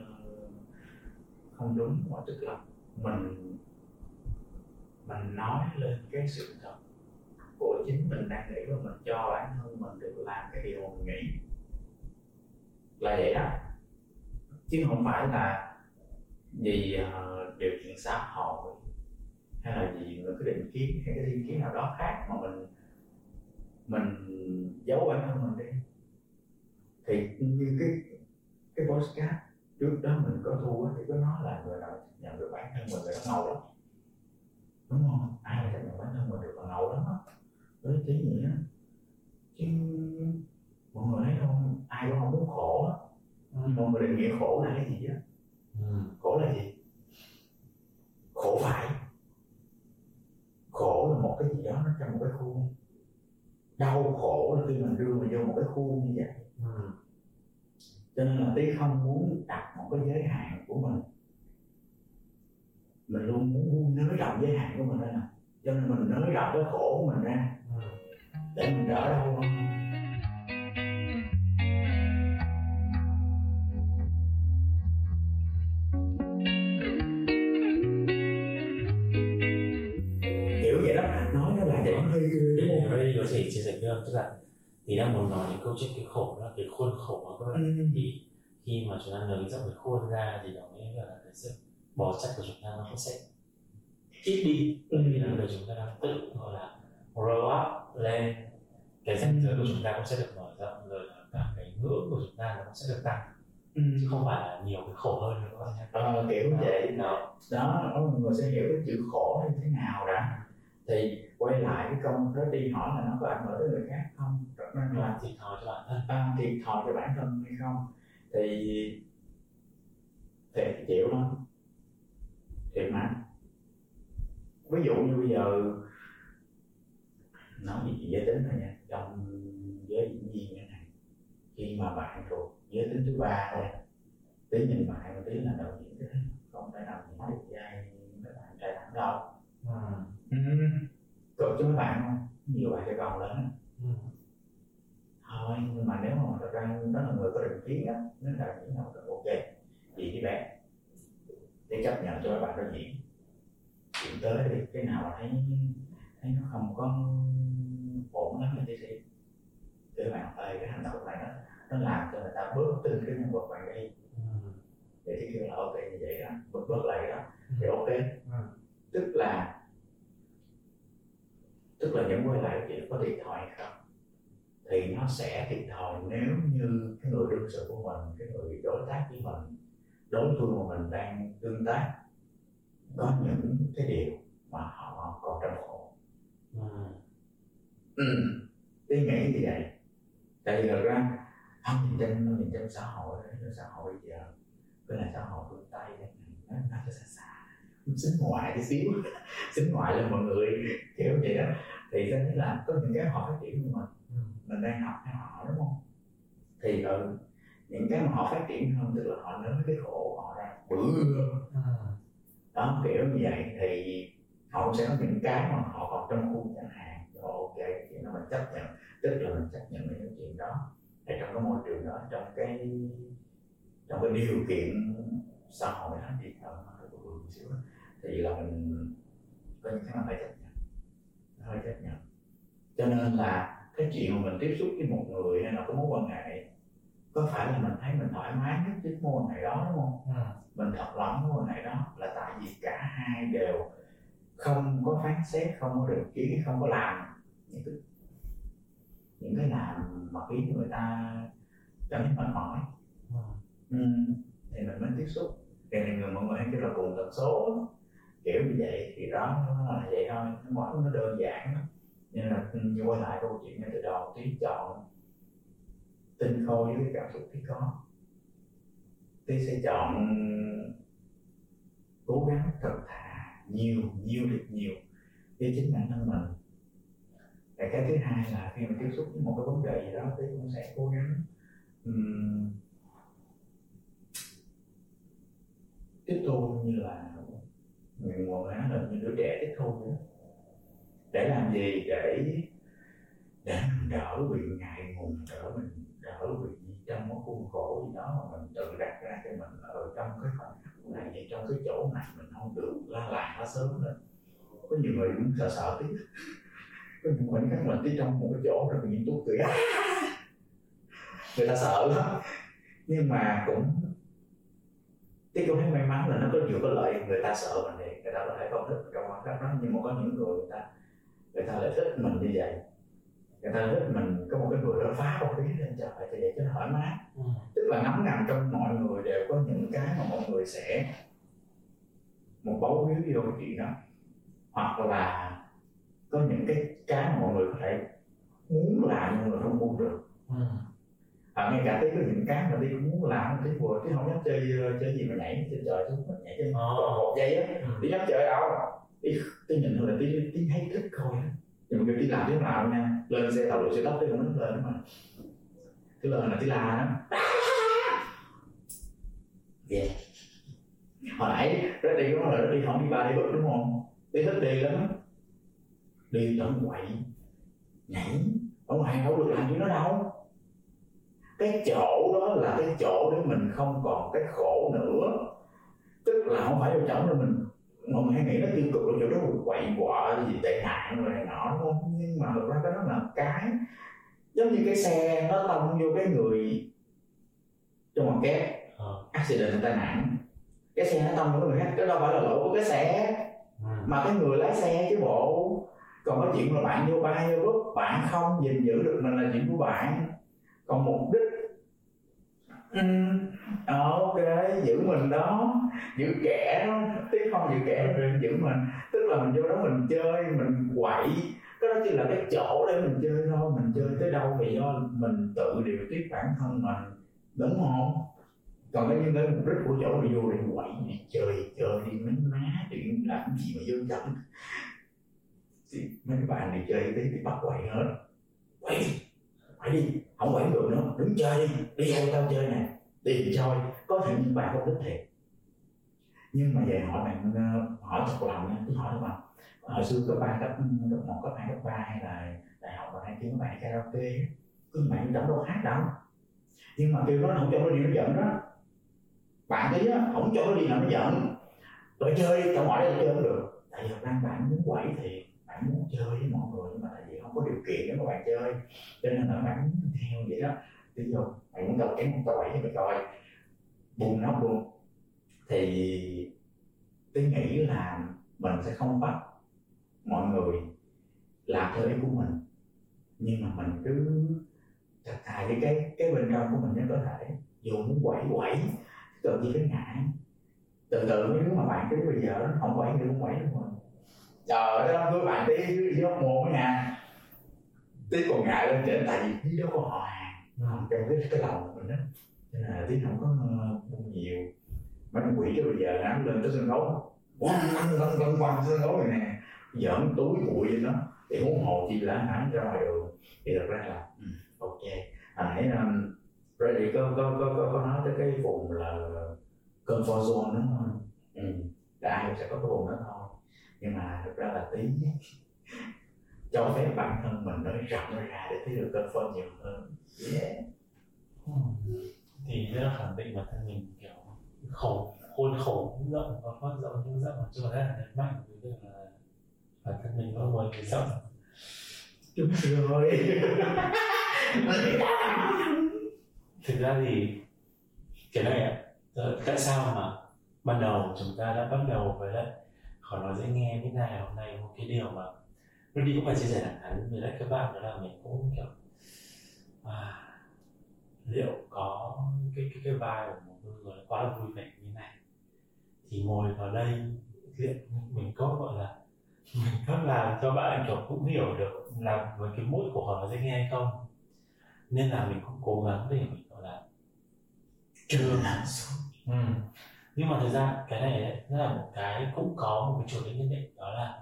không đúng quá tức là mình mình nói lên cái sự thật của chính mình đang nghĩ và mình cho bản thân mình được làm cái điều mình nghĩ. Là vậy đó. Chứ không phải là vì uh, điều kiện xã hội hay là vì một cái định kiến hay cái thiên kiến nào đó khác mà mình mình giấu bản thân mình đi. Thì như cái cái postcard trước đó mình có thu thì có nói là người nào nhận được bản thân mình người đó ngầu lắm. Đúng không? Ai mà nhận bản thân mình được là ngầu lắm á với tí nghĩa chứ mọi người thấy không? Ai cũng không muốn khổ á. Mọi người định nghĩa khổ là cái gì á? Ừ. khổ là gì? Khổ phải. Khổ là một cái gì đó nó trong một cái khuôn. Đau khổ là khi mình đưa mình vô một cái khuôn như vậy. Ừ. cho nên là tí không muốn đặt một cái giới hạn của mình. Mình luôn muốn, nới rộng giới hạn của mình nè. Cho nên mình nới rộng cái khổ của mình ra. Ừ. để mình đỡ đau kiểu vậy đó. Nói nó lại vẫn hơi đúng không đây có thể chia sẻ với tức là thì đang muốn nói đến câu chuyện cái khổ đó cái khuôn khổ của các bạn Ừ. thì khi mà chúng ta nới rộng cái khuôn ra thì nó mới là cái sự bó chặt của chúng ta nó sẽ ít đi. Bởi vì là giờ chúng ta đang tự gọi là grow up lên. Cái ranh giới của chúng ta cũng sẽ được mở rộng rồi là cả cái ngưỡng của chúng ta nó cũng sẽ được tăng. Ừ. chứ không phải là nhiều cái khổ hơn nữa các bạn nhé Ờ, kiểu vậy đó. Đó mọi người sẽ hiểu cái chữ khổ như thế nào đã. Thì quay lại cái câu đó đi hỏi là nó có ảnh hưởng tới người khác không? Nên là thiệt thòi cho bản thân. À, thiệt thòi cho bản thân hay không? Thì thì chịu thôi thiệt mà ví dụ như bây giờ nói gì giới tính thôi nha trong giới diễn viên như này khi mà bạn thuộc giới tính thứ ba thôi tí nhìn bạn một tí là đạo diễn thế không thể nào diễn được vai mấy bạn trai thẳng đâu ừ. ừ. cho mấy bạn không nhiều bạn sẽ còn lớn. Ừ. thôi nhưng mà nếu mà thật ra đó là người có định kiến á nếu là diễn nào là ok gì đi bé để chấp nhận cho các bạn đó diễn diễn tới đi cái nào mà thấy thấy nó không có ổn lắm thì thì các bạn ơi cái hành động này nó nó làm cho người ta bớt tin cái nhân vật bạn đi Ừ. để thì kêu là ok như vậy đó bớt bớt lại đó thì ok Ừ. tức là tức là vẫn quay lại chuyện có thiệt thòi không thì nó sẽ thiệt thòi nếu như cái người đương sự của mình cái người đối tác với mình đối phương mà mình đang tương tác có những cái điều mà họ còn trong khổ Ừ. ừ. tôi nghĩ như vậy tại vì thật ra không nhìn trên nhìn trên xã hội trên xã hội giờ cái là xã hội phương tây này nó nó cho xa xa xính ngoại tí xíu xính ngoại lên mọi người kiểu vậy đó thì tôi thấy là có những cái họ phát triển của mình Ừ. mình đang học theo họ đúng không thì ừ, những cái mà họ phát triển hơn tức là họ nới cái khổ họ ra bự Ừ. đó kiểu như vậy thì họ cũng sẽ có những cái mà họ còn trong chẳng hạn rồi ok chuyện đó mình chấp nhận. Tức là mình chấp nhận những chuyện đó. Ở trong cái môi trường đó trong cái trong cái điều kiện xã hội đó thì nó hơi bự bự một xíu đó. thì là mình có những cái mà phải chấp nhận. Hơi chấp nhận. Cho nên là cái chuyện mà mình tiếp xúc với một người hay là có mối quan hệ có phải là mình thấy mình thoải mái nhất với mối quan hệ đó đúng không? Ừ. mình thật lòng mối quan hệ đó là tại vì cả hai đều không có phán xét không có định kiến không có làm những cái những cái làm mà khiến người ta cảm thấy mệt mỏi. Ừ. ừ. thì mình mới tiếp xúc. Thì này người mọi người hay kêu là cùng tần số kiểu như vậy thì đó nó là vậy thôi. Nó món nó đơn giản lắm. Nên là ừ, như quay lại câu chuyện ngay từ đầu tí chọn tinh khôi với cái cảm xúc tí có. Tí sẽ chọn cố gắng thật thà nhiều nhiều được nhiều. Với chính bản thân mình. Và cái thứ hai là khi mà tiếp xúc với một cái vấn đề gì đó thì cũng sẽ cố gắng um, tiếp thu như là người nguồn người là như đứa trẻ tiếp thu nữa để làm gì? Để để mình đỡ bị ngại ngùng đỡ mình đỡ bị trong một khuôn khổ gì đó mà mình tự đặt ra cho mình ở trong cái khoảnh này, vậy trong cái chỗ này mình không được la làng nó sớm lên. Có nhiều người cũng sợ sợ tí. Có những khoảnh khắc mình tí trong một cái chỗ rồi mình tuốt cười. Người ta sợ lắm. Nhưng mà cũng, tí cũng thấy may mắn là nó có nhiều cái lợi người ta sợ mình thì người ta có thể không thích trong khoảnh khắc đó. Nhưng mà có những người người ta người ta lại thích mình như vậy người ta thích mình có một cái người đó phá không khí lên trời thì để cho thoải mái ừ. tức là ngấm ngầm trong mọi người đều có những cái mà mọi người sẽ một báu víu vô cái chuyện đó hoặc là có những cái cái mà mọi người có thể muốn làm nhưng mà không muốn được ừ. à, ngay cả tới có những cái mà đi cũng muốn làm tí vừa chứ không dám chơi chơi gì mà nhảy trên trời xuống nhảy trên ờ. một giây á ừ. đi dám chơi đâu đi tôi nhìn thôi là tí tí hay thích coi á nhưng mà kêu tí làm tiếng nào nha. Lên xe tàu xe tóc đấy không nó lên mà cái lên là tí la đó. Yeah hồi nãy rất đi có là đi không đi ba đi bực đúng không? Đi thích đi lắm đi tận quậy nhảy. Ở ngoài đâu được làm gì nó đâu. Cái chỗ đó là cái chỗ để mình không còn cái khổ nữa. Tức là không phải vô chỗ để mình mọi người hay nghĩ nó tiêu cực ở chỗ đó quậy quọ gì tệ nạn rồi này nọ đúng không nhưng mà thực ra cái đó là cái giống như cái xe nó tông vô cái người trong một cái ờ. accident tai nạn cái xe nó tông vô người khác cái đâu phải là lỗi của cái xe ừ. mà cái người lái xe chứ bộ còn có chuyện là bạn vô ba vô group bạn không gìn giữ được mình là chuyện của bạn còn mục đích ok giữ mình đó. Giữ kẻ đó. Tiếp không giữ kẻ giữ mình. Tức là mình vô đó mình chơi mình quậy. Cái đó chỉ là cái chỗ để mình chơi thôi. Mình chơi tới đâu thì do mình tự điều tiết bản thân mình. Đúng không? Còn cái những cái mục đích của chỗ đi vô để quậy đi chơi chơi đi mấy má chuyện làm gì mà vô chậm thì mấy bạn đi chơi tí thì bắt quậy hết. Quậy đi. Quậy đi. Không quậy được nữa. Đứng chơi đi. Đi theo tao chơi nè tìm chơi có thể những bạn không thích thiệt. Nhưng mà về hỏi bạn ờ, hỏi thật lòng nha, cứ hỏi mà hồi xưa cấp ba, cấp cấp một, cấp hai, cấp ba hay là đại học mà hay kêu các bạn karaoke cứ bạn chẳng đâu hát đâu. Nhưng mà kêu nó không cho nó đi, nó giận đó. Bạn ấy á, không cho nó đi là nó giận. Rồi chơi, tao mọi đây chơi không được. Tại vì đang bạn muốn quẩy thì bạn muốn chơi với mọi người nhưng mà tại vì không có điều kiện để mà bạn chơi. Cho nên là bạn muốn theo vậy đó ví dụ, bạn muốn tao chén tao quậy thì mày coi buông nóc luôn thì tôi nghĩ là mình sẽ không bắt mọi người làm theo ý của mình. Nhưng mà mình cứ thật thà với cái cái bên trong của mình nhất có thể dù muốn quậy quậy cần gì phải ngại từ từ mấy đứa mà bạn cứ bây giờ nó không quậy thì không quậy đúng không trời ơi với bạn tí dưới hóc môn nha nhà. Tí còn ngại lên trên, tại vì tí đó có nó không trong cái cái lòng của mình đó nên là tí không có ờ, buông nhiều. Mà nó quỷ cái bây giờ nó lên tới sân khấu quăng quăng quăng quăng quăng sân khấu này nè. Giỡn túi bụi vậy đó. Thì huống hồ chi là hắn ra ngoài đường. Thì thật ra là ừ, ok. Hãy nãy ờ, um, Brady có có có có, có nói tới cái vùng là comfort zone đúng không? Ừ. ai cũng sẽ có cái vùng đó thôi. Nhưng mà thực ra là tí cho phép bản thân mình nó rộng ra để thấy được comfort nhiều hơn. Yeah. thì rất là khẳng định bản thân mình kiểu khổ khôn khổ cũng rộng và phát rộng nhưng rộng cho rất là nhấn mạnh với việc là bản thân mình có muốn cái rộng. Đúng rồi. Thực ra thì cái này ạ tại sao mà ban đầu chúng ta đã bắt đầu với lại khỏi nói dễ nghe như này hôm nay một cái điều mà Rudy cũng phải chia sẻ thẳng thắn với lại các bạn đó là mình cũng kiểu à, liệu có cái cái cái vai của một người quá là vui vẻ như này? Thì ngồi vào đây liệu mình có gọi là mình có làm cho bạn kiểu cũng hiểu được làm với cái mũi của họ dễ nghe hay không? Nên là mình cũng cố gắng để mình gọi là chưa làm xuống ừ. nhưng mà thực ra cái này ấy, nó là một cái cũng có một cái chủ định nhất định đó là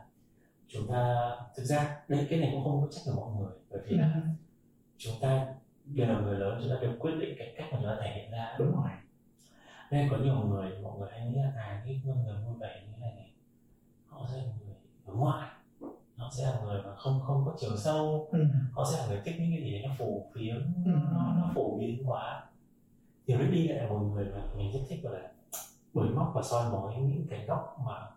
chúng ta thực ra đây cái này cũng không có trách được mọi người bởi vì là ừ. chúng ta đều là người lớn chúng ta đều quyết định cái cách mà chúng ta thể hiện ra đúng rồi nên có nhiều người mọi người hay nghĩ là à cái người vui vẻ như này này họ sẽ là người hướng ngoại họ sẽ là người mà không không có chiều sâu ừ. họ sẽ là người thích những cái gì nó phổ phiếm ừ. nó nó phổ biến quá thì nó đi lại là một người mà mình rất thích gọi là bới móc và soi mói những cái góc mà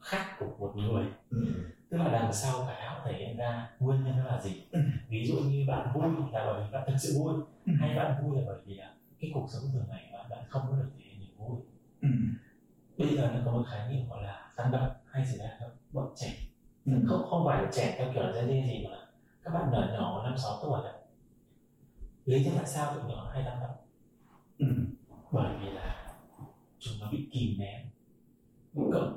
khác của một người ừ. Tức là đằng sau cái áo thể hiện ra nguyên nhân nó là gì? Ừ. ví dụ như bạn vui là bởi vì bạn thực sự vui ừ. hay bạn vui là bởi vì là cái cuộc sống thường ngày bạn bạn không có được thể hiện niềm vui. Ừ. bây giờ nó có một khái niệm gọi là tăng động hay gì đó bọn trẻ. Không không phải là trẻ theo kiểu là gì gì mà các bạn nhỏ nhỏ năm sáu tuổi ạ lý do tại sao tụi nhỏ hay tăng động? Bởi vì là chúng nó bị kìm nén. Cậu-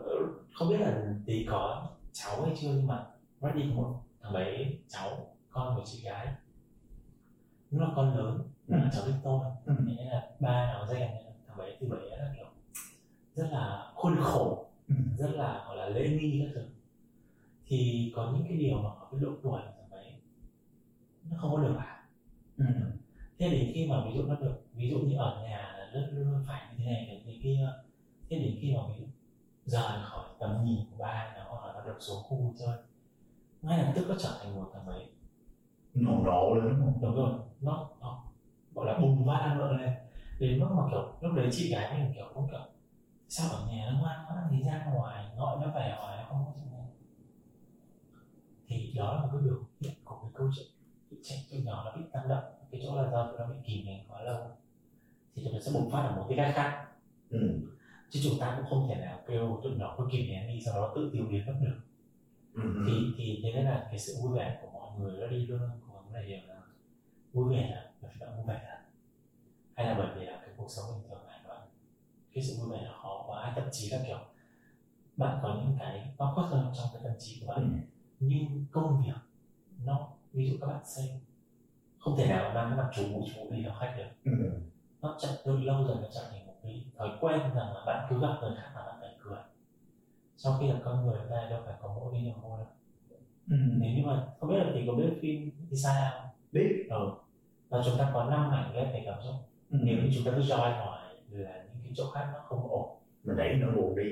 không biết là tí có cháu hay chưa nhưng mà Reddy có một thằng bé cháu con của chị gái nó là con lớn nó là cháu Victor Ừ. thế là ba nó dạy là thằng bé từ bé là kiểu rất là khuôn khổ Ừ. rất là gọi là lễ nghi các thứ thì có những cái điều mà ở cái độ tuổi của thằng bé nó không có được làm Ừ. thế đến khi mà ví dụ nó được ví dụ như ở nhà là luôn luôn phải như thế này như thế kia thế đến khi mà ví dụ rời khỏi tầm nhìn của ba nó hoặc là được xuống khu chơi. Ngay lập tức nó trở thành một thằng bé. Nổ nộ lên đúng không? Đúng rồi. Nó, nó gọi là bùng phát năng lượng lên. Đến mức mà kiểu lúc đấy chị gái mình kiểu cũng kiểu sao ở nhà nó ngoan quá thì ra ngoài gọi nó về hỏi nó không có nghe thì đó là một cái biểu hiện của cái câu chuyện tụi trẻ tụi nhỏ nó bị tăng động. Cái chỗ là do nó bị kìm nén quá lâu. Thì nó sẽ bùng phát ở một cái cách khác. Ừ. chứ chúng ta cũng không thể nào kêu tụi nó cứ kìm nén đi sau đó tự tiêu biến mất được Ừ. thì thì thế nên là cái sự vui vẻ của mọi người nó đi luôn cố gắng là hiểu là vui vẻ là vì bạn vui vẻ thật hay là bởi vì là cái cuộc sống bình thường này bạn cái sự vui vẻ là khó quá thậm chí là kiểu bạn có những cái bao quát hơn trong cái tâm trí của Ừ. bạn nhưng công việc nó ví dụ các bạn xây không thể nào mang cái mặt chủ mũ chủ đi gặp khách được Ừ. nó chặt từ lâu rồi nó trở thành một cái thói quen rằng là bạn cứ gặp người khác là bạn phải cười sau khi là con người ta đâu phải có mỗi cái niềm vui đâu Ừ. nếu như mà không biết là thì có biết phim Isaiah không? biết Ừ. Và chúng ta có năm mảnh ghép về cảm xúc. ừ. Nếu như chúng ta cứ roi ngoài là những cái chỗ khác nó không ổn. mình đẩy nỗi buồn đi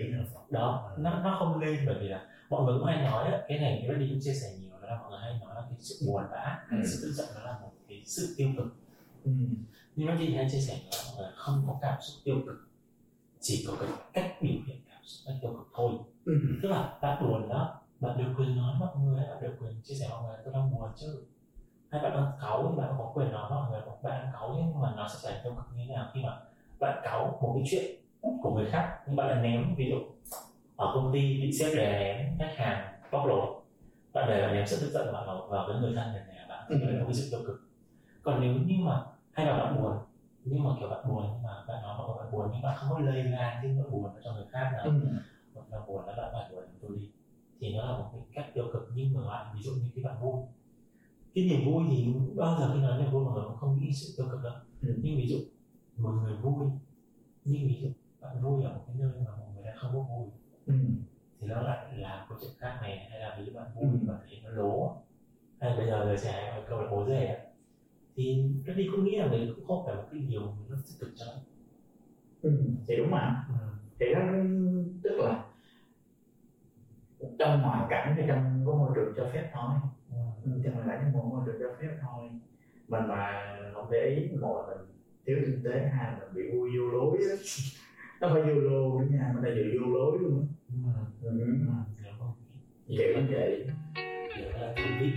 Đó, nó nó không lên bởi vì là mọi người cũng hay nói á, cái này Reddy cũng chia sẻ nhiều đó là mọi người hay nói là cái sự buồn bã, Ừ. sự tức giận đó là một cái sự tiêu cực. Ừ. Nhưng Reddy hay chia sẻ là không có cảm xúc tiêu cực, chỉ có cái cách biểu hiện cảm xúc tiêu cực thôi. Ừ. tức là bạn buồn đó bạn được quyền nói mọi người bạn được quyền chia sẻ mọi người tôi đang buồn chứ hay bạn đang cáu thì bạn có quyền nói mọi người bạn đang cáu nhưng mà nó sẽ trở thành tiêu cực như thế nào khi mà bạn cáu một cái chuyện của người khác nhưng bạn lại ném ví dụ ở công ty bị sếp đè ném khách hàng bóc lột bạn để bạn ném sự tức giận vào, vào cái người thân của nhà bạn thì Ừ. đấy là một cái sự tiêu cực còn nếu như mà hay là bạn buồn nhưng mà kiểu bạn buồn nhưng mà bạn nói mọi bạn buồn nhưng bạn không có lây lan cái nỗi buồn cho người khác nào Ừ. một là buồn là bạn phải đuổi tôi đi thì nó là một cái cách tiêu cực nhưng ngược lại ví dụ như khi bạn vui cái niềm vui thì bao giờ khi nói niềm vui mọi người cũng không nghĩ sự tiêu cực đâu Ừ. nhưng ví dụ một người vui nhưng ví dụ bạn vui ở một cái nơi mà mọi người đang không có vui Ừ. thì nó lại là câu chuyện khác này hay là ví dụ bạn vui Ừ. mà thấy nó lố hay bây giờ người trẻ hay câu là bố rể thì nó đi cũng nghĩ là đấy cũng không phải một cái điều nó tích cực cho Ừ. thì đúng mà ừ. thì đó tức là trong hoàn cảnh hay trong cái môi trường cho phép thôi Ừ. Trong hoàn cảnh trong môi trường cho phép thôi mình mà không để ý một là mình thiếu tinh tế hai là mình bị vui vô lối á nó phải vô lô nữa nha mình là vừa vô lối luôn á Ừ. ừ. Ừ. Đúng không? kiểu như vậy đó là thú vị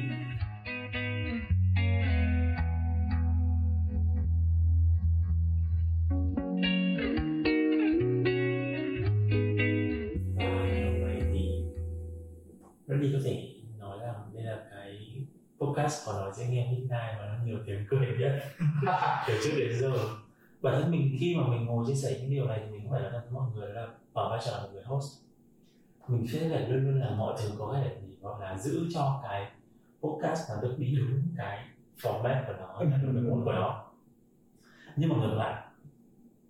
podcast của nói sẽ nghe midnight và nó nhiều tiếng cười nhất từ trước đến giờ. Bản thân mình khi mà mình ngồi chia sẻ những điều này thì mình cũng phải nói thật. Với mọi người là ở vai trò là người host. Mình sẽ phải luôn luôn là mọi thứ có để gì gọi là giữ cho cái podcast nó được đi đúng cái format của nó đúng cái của nó. Nhưng mà ngược lại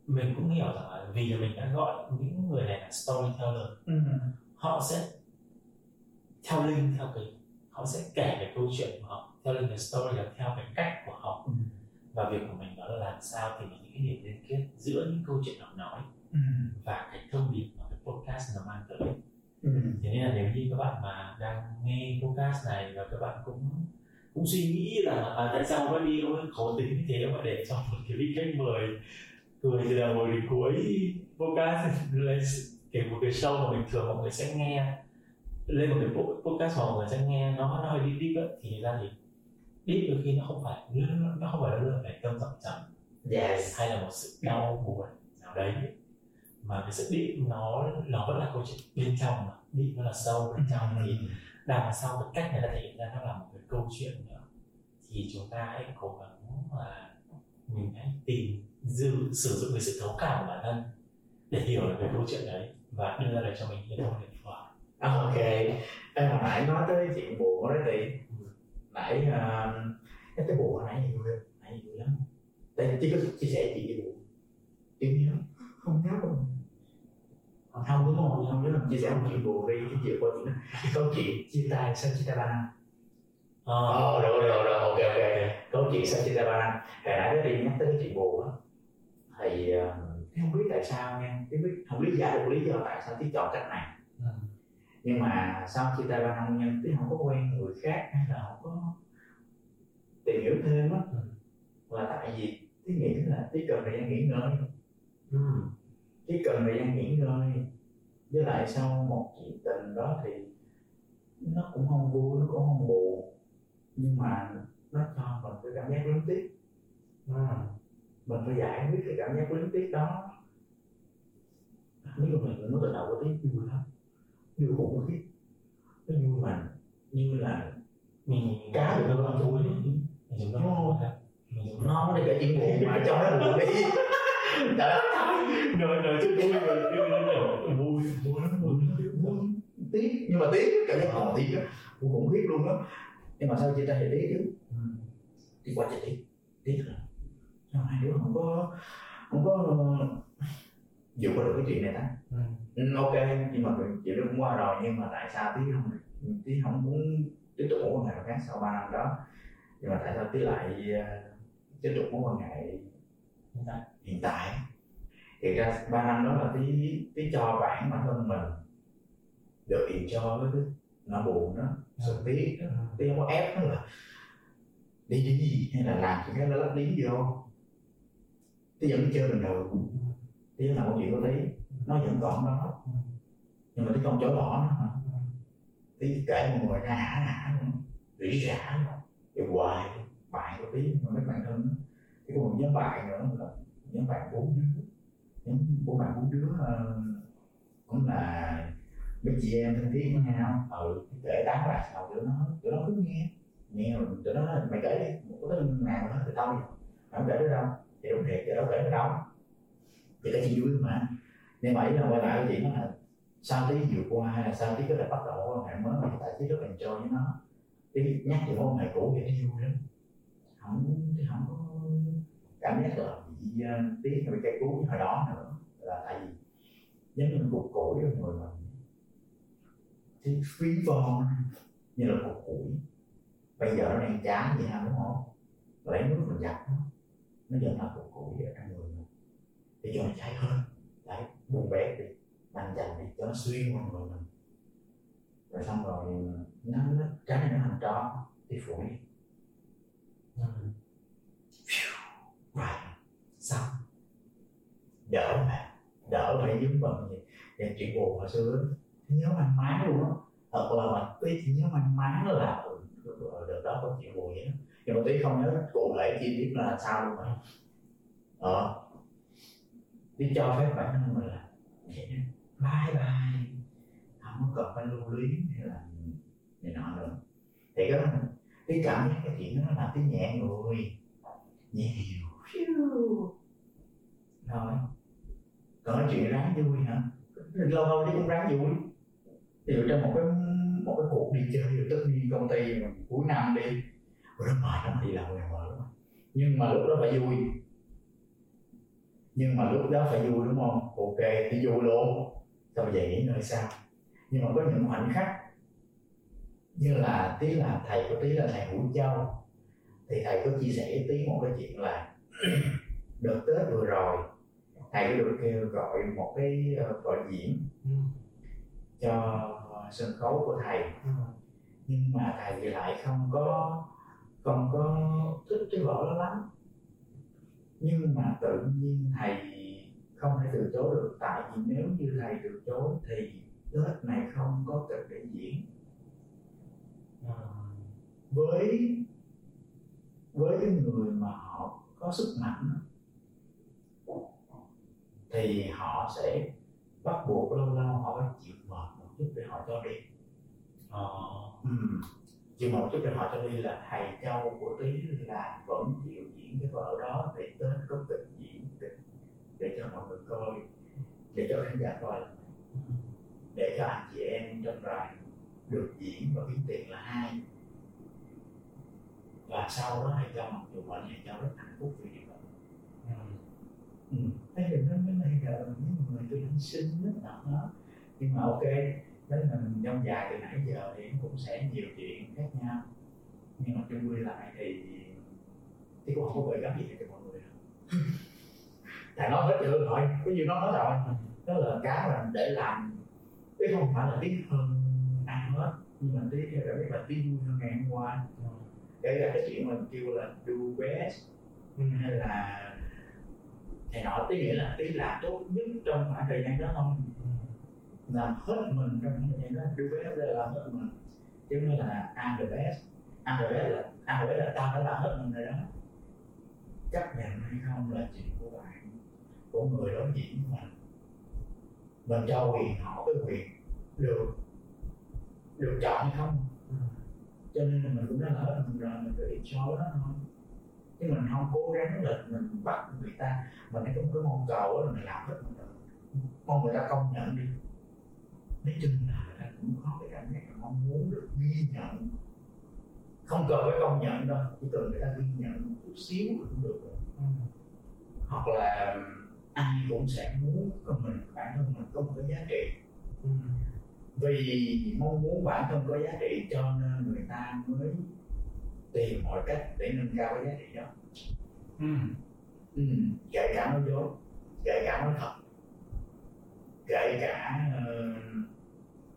mình cũng hiểu rằng là vì mình đã gọi những người này là storyteller ừ. họ sẽ theo linh theo cái họ sẽ kể cái câu chuyện của họ theo cái story là theo cái cách của họ Ừ. và việc của mình đó là làm sao tìm những cái điểm liên kết giữa những câu chuyện họ nói Ừ. và cái thông điệp mà cái podcast nó mang tới Ừ. thế nên là nếu như các bạn mà đang nghe podcast này và các bạn cũng cũng suy nghĩ là à, tại sao nó đi nó khó tính như thế mà để cho một cái vị khách mời cười từ đầu đến cuối podcast lên kể một cái show mà bình thường mọi người sẽ nghe lên một cái po- podcast mà mọi người sẽ nghe nó nó hơi deep deep ấy, thì ra thì deep đôi khi nó không phải nó nó không phải là luôn phải tâm giọng trầm yes. Hay là một sự đau buồn nào đấy. Mà cái sự deep nó nó vẫn là câu chuyện bên trong mà. Deep nó là sâu bên trong. Thì đằng sau cái cách người ta thể hiện ra nó là một cái câu chuyện thì chúng ta hãy cố gắng là mình hãy tìm dư sử dụng cái sự thấu cảm của bản thân để hiểu được cái câu chuyện đấy và đưa ra được cho mình những thông điệp ok. Em hồi nãy nói tới chuyện buồn đó thì nãy uh, nhắc tới buồn hồi nãy vui không nãy vui lắm. Đây chỉ có chia sẻ chuyện gì buồn chuyện gì không? Không nhớ không không đúng không? Không nhớ chia sẻ một chuyện buồn đi cái chuyện qua chuyện đó. Câu chuyện chia tay sau chia tay ba. Năm ờ rồi rồi rồi ok ok câu chuyện sau chia tay ba. Năm hồi nãy đó đi nhắc tới cái chuyện buồn á thì uh, không biết tại sao nha. Không biết không lý giải được lý do tại sao tí chọn cách này. Nhưng mà sau chia tay ba năm nhân tí không có quen người khác hay là không có tìm hiểu thêm á? Ừ. là tại vì tí nghĩ là tí cần thời gian nghỉ ngơi. Ừ. tí cần thời gian nghỉ ngơi. Với lại sau một chuyện tình đó thì nó cũng không vui nó cũng không buồn. Nhưng mà nó cho mình cái cảm giác luyến tiếc. Ừ. mình phải giải quyết cái cảm giác luyến tiếc đó. Nếu mà mình nói từ đầu có tí vui lắm vui khủng khiếp nó vui mà như là mình cá được nó không vui mình ta Đúng không? mình chúng nó để cả chuyện buồn mà cho nó buồn đi. Trời ơi. Nói nói chút vui rồi nó kiểu vui lắm buồn tiếc nhưng mà tiếc cảm giác còn tiếc á vui khủng khiếp luôn á. Nhưng mà sao chia tay thì tiếc chứ? Qua thì tiếc. Tiếc rồi sao hai đứa không có không có ờ, vượt qua được cái chuyện này ta? Ừ. ừ, ok nhưng mà chuyện đó cũng qua rồi nhưng mà tại sao tí không tí không muốn tiếp tục mối quan hệ khác sau ba năm đó. Nhưng mà tại sao tí lại ờ, tiếp tục mối quan hệ Hiện tại. hiện thì ra ba năm đó là tí tí cho bản bản thân mình được cho với cái nỗi buồn đó sự tiếc đó. Tí không có ép nó là đi đi hay là làm chuyện cái nó lắp lý vô tí vẫn chơi bình thường thì là một chuyện của tí nó vẫn còn đó. Nhưng mà tí không chối bỏ nó tí kể một người ra hả hả rỉ rả, rồi hoài bại của tí mà mấy bạn thân đó. thì có một nhóm bạn nữa, là nhóm bạn bốn đứa. Nhóm bốn bạn bốn đứa ờ, cũng là mấy chị em thân thiết với nhau. Ừ kể tán bài sau tụi nó tụi nó cứ nghe. Nghe rồi tụi nó nói mày kể đi có cái nào đó thì tao mày không kể đến đâu. Thì đúng thiệt thì đâu kể đến đâu thì cái chuyện vui mà. Nên mà ý là quay lại cái chuyện đó là sau tí vừa qua hay là sau tí cái là bắt đầu mối quan hệ mới mà tại tí rất là enjoy với nó. Tí nhắc về mối quan hệ cũ thì nó vui lắm. Không thì không có cảm giác là bị uh, tiếc hay bị cây cú như hồi đó nữa. Là tại vì giống như một cục củi ở người mình thì phí von như là cục củi. Bây giờ nó đang cháy vậy ha đúng không? Lấy nước mình giặt nó. Nó dần là cục củi ở trong người để cho nó cháy hơn. Đấy buồn bét đi đành dành đi cho nó xuyên qua người mình rồi xong rồi ờ, nó, nó cái này nó thành tro thì phủi. Ừ. rồi xong. Đỡ mà đỡ phải giống bận gì thì chuyện buồn hồi xưa. Nhớ mang má luôn á. Thật là mà tí chỉ nhớ mang má là ừ, đợt đó có chuyện buồn vậy đó. Nhưng mà tí không nhớ cụ thể chi tiết là sao luôn mà ờ đi cho phép bản thân mình là vậy đó. bye bye. Không có cần phải lưu luyến hay là này nọ nữa. Thì cái đó cái cảm giác, cái chuyện đó làm cái nhẹ người. Nhẹ nhiều. Rồi còn nói chuyện ráng vui hả? Lâu lâu thì cũng ráng vui. Ví dụ trong một cái một cái cuộc đi chơi rồi tất nhiên công ty mà cuối năm đi. Rồi nó mệt lắm, đi làm người mệt lắm. Nhưng mà lúc đó phải vui nhưng mà lúc đó phải vui đúng không? Ok thì vui luôn. Xong rồi về nghỉ ngơi sao nhưng mà có những khoảnh khắc như là tí là thầy của tí là thầy Hữu Châu. Thì thầy có chia sẻ tí một cái chuyện là đợt Tết vừa rồi thầy có được kêu gọi một cái ờ, vở diễn Ừ. cho sân khấu của thầy. Ừ. nhưng mà thầy thì lại không có không có thích cái vở đó lắm nhưng mà tự nhiên thầy không thể từ chối được tại vì nếu như thầy từ chối thì Tết này không có kịch để diễn à, với với cái người mà họ có sức mạnh thì họ sẽ bắt buộc lâu lâu họ phải chịu mệt một chút để họ cho đi à, ừ. chịu mệt một chút để họ cho đi là thầy châu của tí là vẫn chịu diễn cái vở đó để tới công trình diễn kịch để cho mọi người coi, để cho khán giả coi. Để cho anh chị em trong đoàn được diễn và kiếm tiền là hai và sau đó thầy cho mặc dù mọi thầy cho rất hạnh phúc vì điều đó. Ừ. thế thì nó mới bây giờ những người tôi đang sinh rất nặng đó. Nhưng mà ok nếu mình trong dài từ nãy giờ thì cũng sẽ nhiều chuyện khác nhau. Nhưng mà chung quy lại thì thì cũng không có gợi gắm gì cho mọi người tại nói hết chưa hỏi có gì nó nói rồi. Đó là cái mà để làm chứ không phải là tiếc hơn ai hết. Nhưng mà tiếc là biết là tiếc vui hơn ngày hôm qua. Để là cái chuyện mình kêu là do best ừ. hay là thì nọ tí nghĩa là tí làm tốt nhất trong khoảng thời gian đó thôi. Làm hết mình trong những thời gian đó do best là làm hết mình. Chứ không là I'm the best. I'm the best là I'm the best là tao đã làm hết mình rồi đó chấp nhận hay không là chuyện của bạn, của người đối diện của mình. Mình cho quyền họ cái quyền được được chọn hay không. Cho nên là mình cũng đã lỡ mình rồi mình tự cho đó thôi. Chứ mình không cố gắng là mình bắt người ta. Mình cũng cái mong cầu là mình làm hết mình được. Mong người ta công nhận đi. Nói chung là người ta cũng có cái cảm giác là mong muốn được ghi nhận không cần phải công nhận đâu chỉ cần người ta ghi nhận một chút xíu cũng được rồi. Ừ. hoặc là ai cũng sẽ muốn của mình bản thân mình có một cái giá trị ừ. vì mong muốn bản thân có giá trị cho nên người ta mới tìm mọi cách để nâng cao cái giá trị đó ừ. Ừ. kể cả nói dối kể cả nói thật kể cả uh,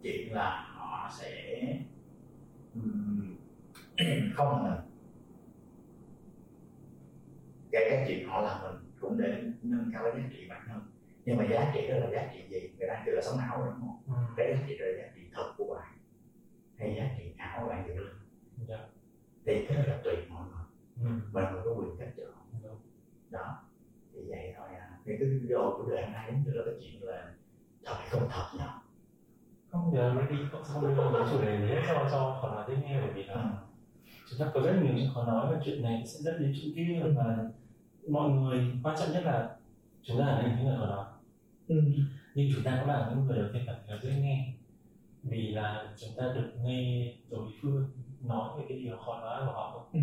chuyện là họ sẽ um, không là mình kể cả chuyện họ là mình cũng để nâng cao giá trị bản thân nhưng mà giá trị đó là giá trị gì người ta kêu là sống ảo đúng không ừ. cái giá trị đó là giá trị thật của bạn hay giá trị ảo bạn dựng lên yeah. Dạ. thì cái đó là tùy mọi người ừ. mình có quyền cách chọn ừ. đó thì vậy thôi à thì cái video của đoạn này giống như là cái chuyện là thật hay không thật nhỉ không giờ mới đi không xong đi nói chủ đề hết cho cho còn nói tiếp nghe bởi vì là ừ. Chúng ta có rất nhiều chuyện khó nói và chuyện này sẽ rất đến chuyện kia mà mọi người quan trọng nhất là chúng ta là những người ở đó ừ. nhưng chúng ta cũng là những người đầu tiên cảm thấy dễ nghe vì là chúng ta được nghe đối phương nói về cái điều khó nói của họ ừ.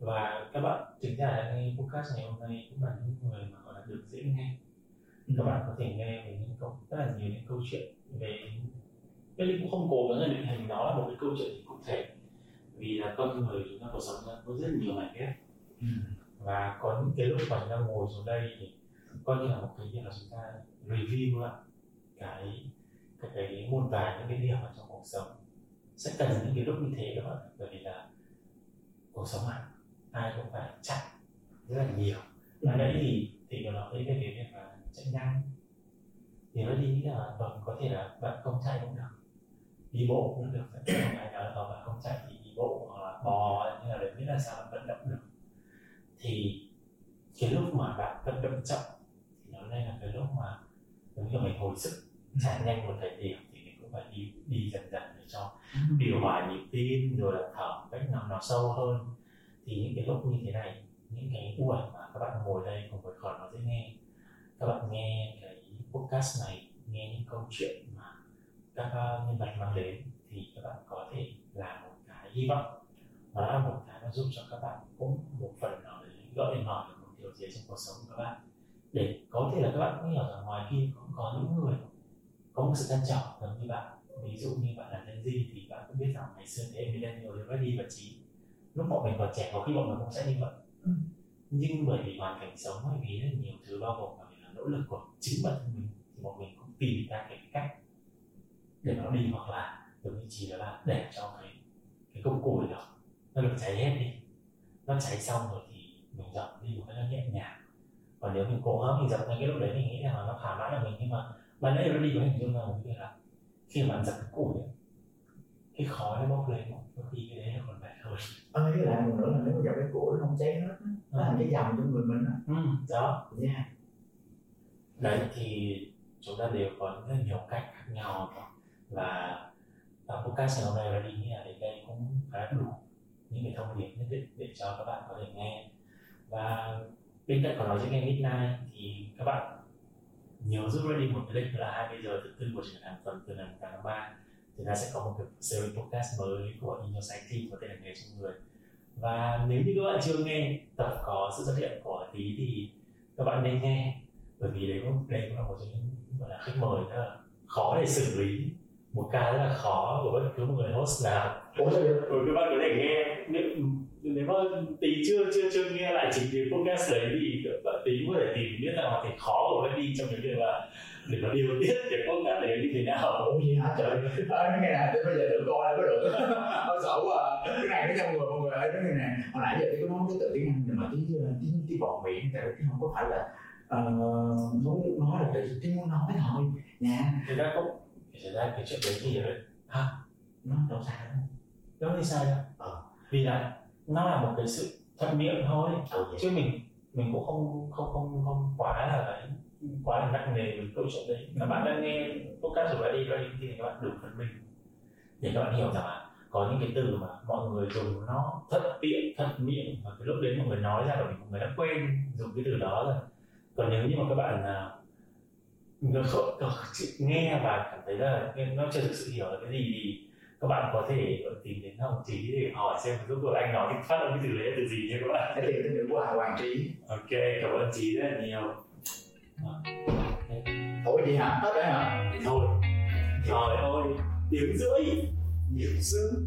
và các bạn chính ra là nghe podcast ngày hôm nay cũng là những người mà họ là được dễ nghe ừ. các bạn có thể nghe về những câu rất là nhiều những câu chuyện về cái cũng không cố gắng là định hình nó là một cái câu chuyện cụ thể vì là con người chúng ta cuộc sống có rất nhiều mảnh ghép. Ừ. Và có những cái lúc mà chúng ta ngồi xuống đây thì coi như là một cái việc là chúng ta review lại cái cái, cái muôn vàn những cái điều ở trong cuộc sống. Sẽ cần những cái lúc như thế đó bởi vì là cuộc sống mà ai cũng phải chạy rất là nhiều. Và đấy thì thì nó nói về cái việc là chạy nhanh. Thì nó đi là vâng có thể là bạn không chạy cũng được. Đi bộ cũng được ai nói là bạn không chạy thì bộ hoặc là bò như là để biết là sao bạn vận động được. Thì cái lúc mà bạn vận động chậm thì nó đây là cái lúc mà giống như mình hồi sức chạy nhanh một thời điểm thì mình cũng phải đi đi dần dần để cho ừ. điều hòa nhịp tim rồi là thở cách nào nó sâu hơn. Thì những cái lúc như thế này những cái buổi mà các bạn ngồi đây cùng với khỏi nó dễ nghe. Các bạn nghe cái podcast này nghe những câu chuyện mà các nhân vật mang đến thì các bạn có thể làm hy vọng. Đó là một cái nó giúp cho các bạn cũng một phần nào gợi mở được một điều gì trong cuộc sống của các bạn. Để có thể là các bạn cũng hiểu rằng ngoài kia cũng có những người có một sự trân trọng giống như bạn ví dụ như bạn là Gen Z thì bạn cũng biết rằng ngày xưa thế millennial ready và trí lúc bọn mình còn trẻ có khi bọn mình cũng sẽ như vậy. Ừ. nhưng bởi vì hoàn cảnh sống bởi vì rất nhiều thứ bao gồm cả là nỗ lực của chính bản thân mình thì bọn mình cũng tìm ra cái cách để nó đi hoặc là giống như chỉ là bạn để cho cái cái công cụ đó nó được cháy hết đi. Nó cháy xong rồi thì mình dập đi một cách nhẹ nhàng. Còn nếu mình cố gắng mình dập ngay cái lúc đấy mình nghĩ rằng là nó thỏa mãn được mình nhưng mà ban nãy nó đi có hình dung là một cái là khi mà bạn dập cái củi ấy, cái khói nó bốc lên đôi khi cái đấy nó còn mệt hơn ơ với lại một nữa là nếu mà dập cái củi nó không cháy hết nó làm cái dầm trong người mình á. Ừ, đó. Yeah. đấy thì chúng ta đều có rất nhiều cách khác nhau và và podcast ngày hôm nay là đi nghĩ là đến đây cũng khá đủ những cái thông điệp nhất định để cho các bạn có thể nghe. Và bên cạnh còn nói dễ nghe midnight thì các bạn nhớ giúp ready một cái lịch là 20 giờ thứ tư của trường hàng tuần từ ngày tháng ba. Thì ta sẽ có một cái series podcast mới của Inyo Cycling Team có tên là nghề trong người. Và nếu như các bạn chưa nghe tập có sự xuất hiện của tí thì các bạn nên nghe, bởi vì đấy cũng đây cũng là một trong những, gọi là khách mời rất là khó để xử lý một ca rất là khó của bất cứ một người host nào. Ủa sao rồi các bạn có thể nghe. Nếu, nếu mà tí chưa chưa chưa nghe lại chính cái podcast đấy thì bạn tí có thể tìm biết là cảnh khó của Wendy trong cái việc là để mà điều tiết cái podcast đấy như thế nào. Ủa gì hả? Trời? Ờ, cái này tới bây giờ được coi có được. Hơi sợ quá à. Cái này nó trong người mọi người ơi, cái này nè. Hồi nãy giờ tôi có nói cái tự tiếng Anh mà tiếng tiếng tiếng bọt miệng tại vì không có phải là ờ, muốn nói là tự tiếng muốn nói thôi. Nha thì ra không xảy ra cái chuyện đấy thì hả? Nó đâu sao đâu đâu thì sao đâu Ờ. vì là nó là một cái sự thuận miệng thôi. Ừ, chứ mình mình cũng không không không không quá là cái quá là nặng nề với câu chuyện đấy. Các bạn đang nghe podcast của Ready Ready thì các bạn đủ phân minh để các bạn hiểu rằng là có những cái từ mà mọi người dùng nó thất tiện thất miệng và cái lúc đến mọi người nói ra rồi mọi người đã quên dùng cái từ đó rồi. Còn nếu như mà các bạn à, nó không, không, nghe và cảm thấy là nó chưa thực sự hiểu là cái gì thì các bạn có thể tìm đến Hồng Trí để hỏi xem rốt cuộc anh nói phát âm cái từ đấy từ gì nha các bạn? Tiền tới nữ của Hoàng Trí. Ok cảm ơn Trí rất là nhiều. Thôi gì hả? Hết rồi hả? thì thôi. Trời ơi tiếng rưỡi. Nhiều xứ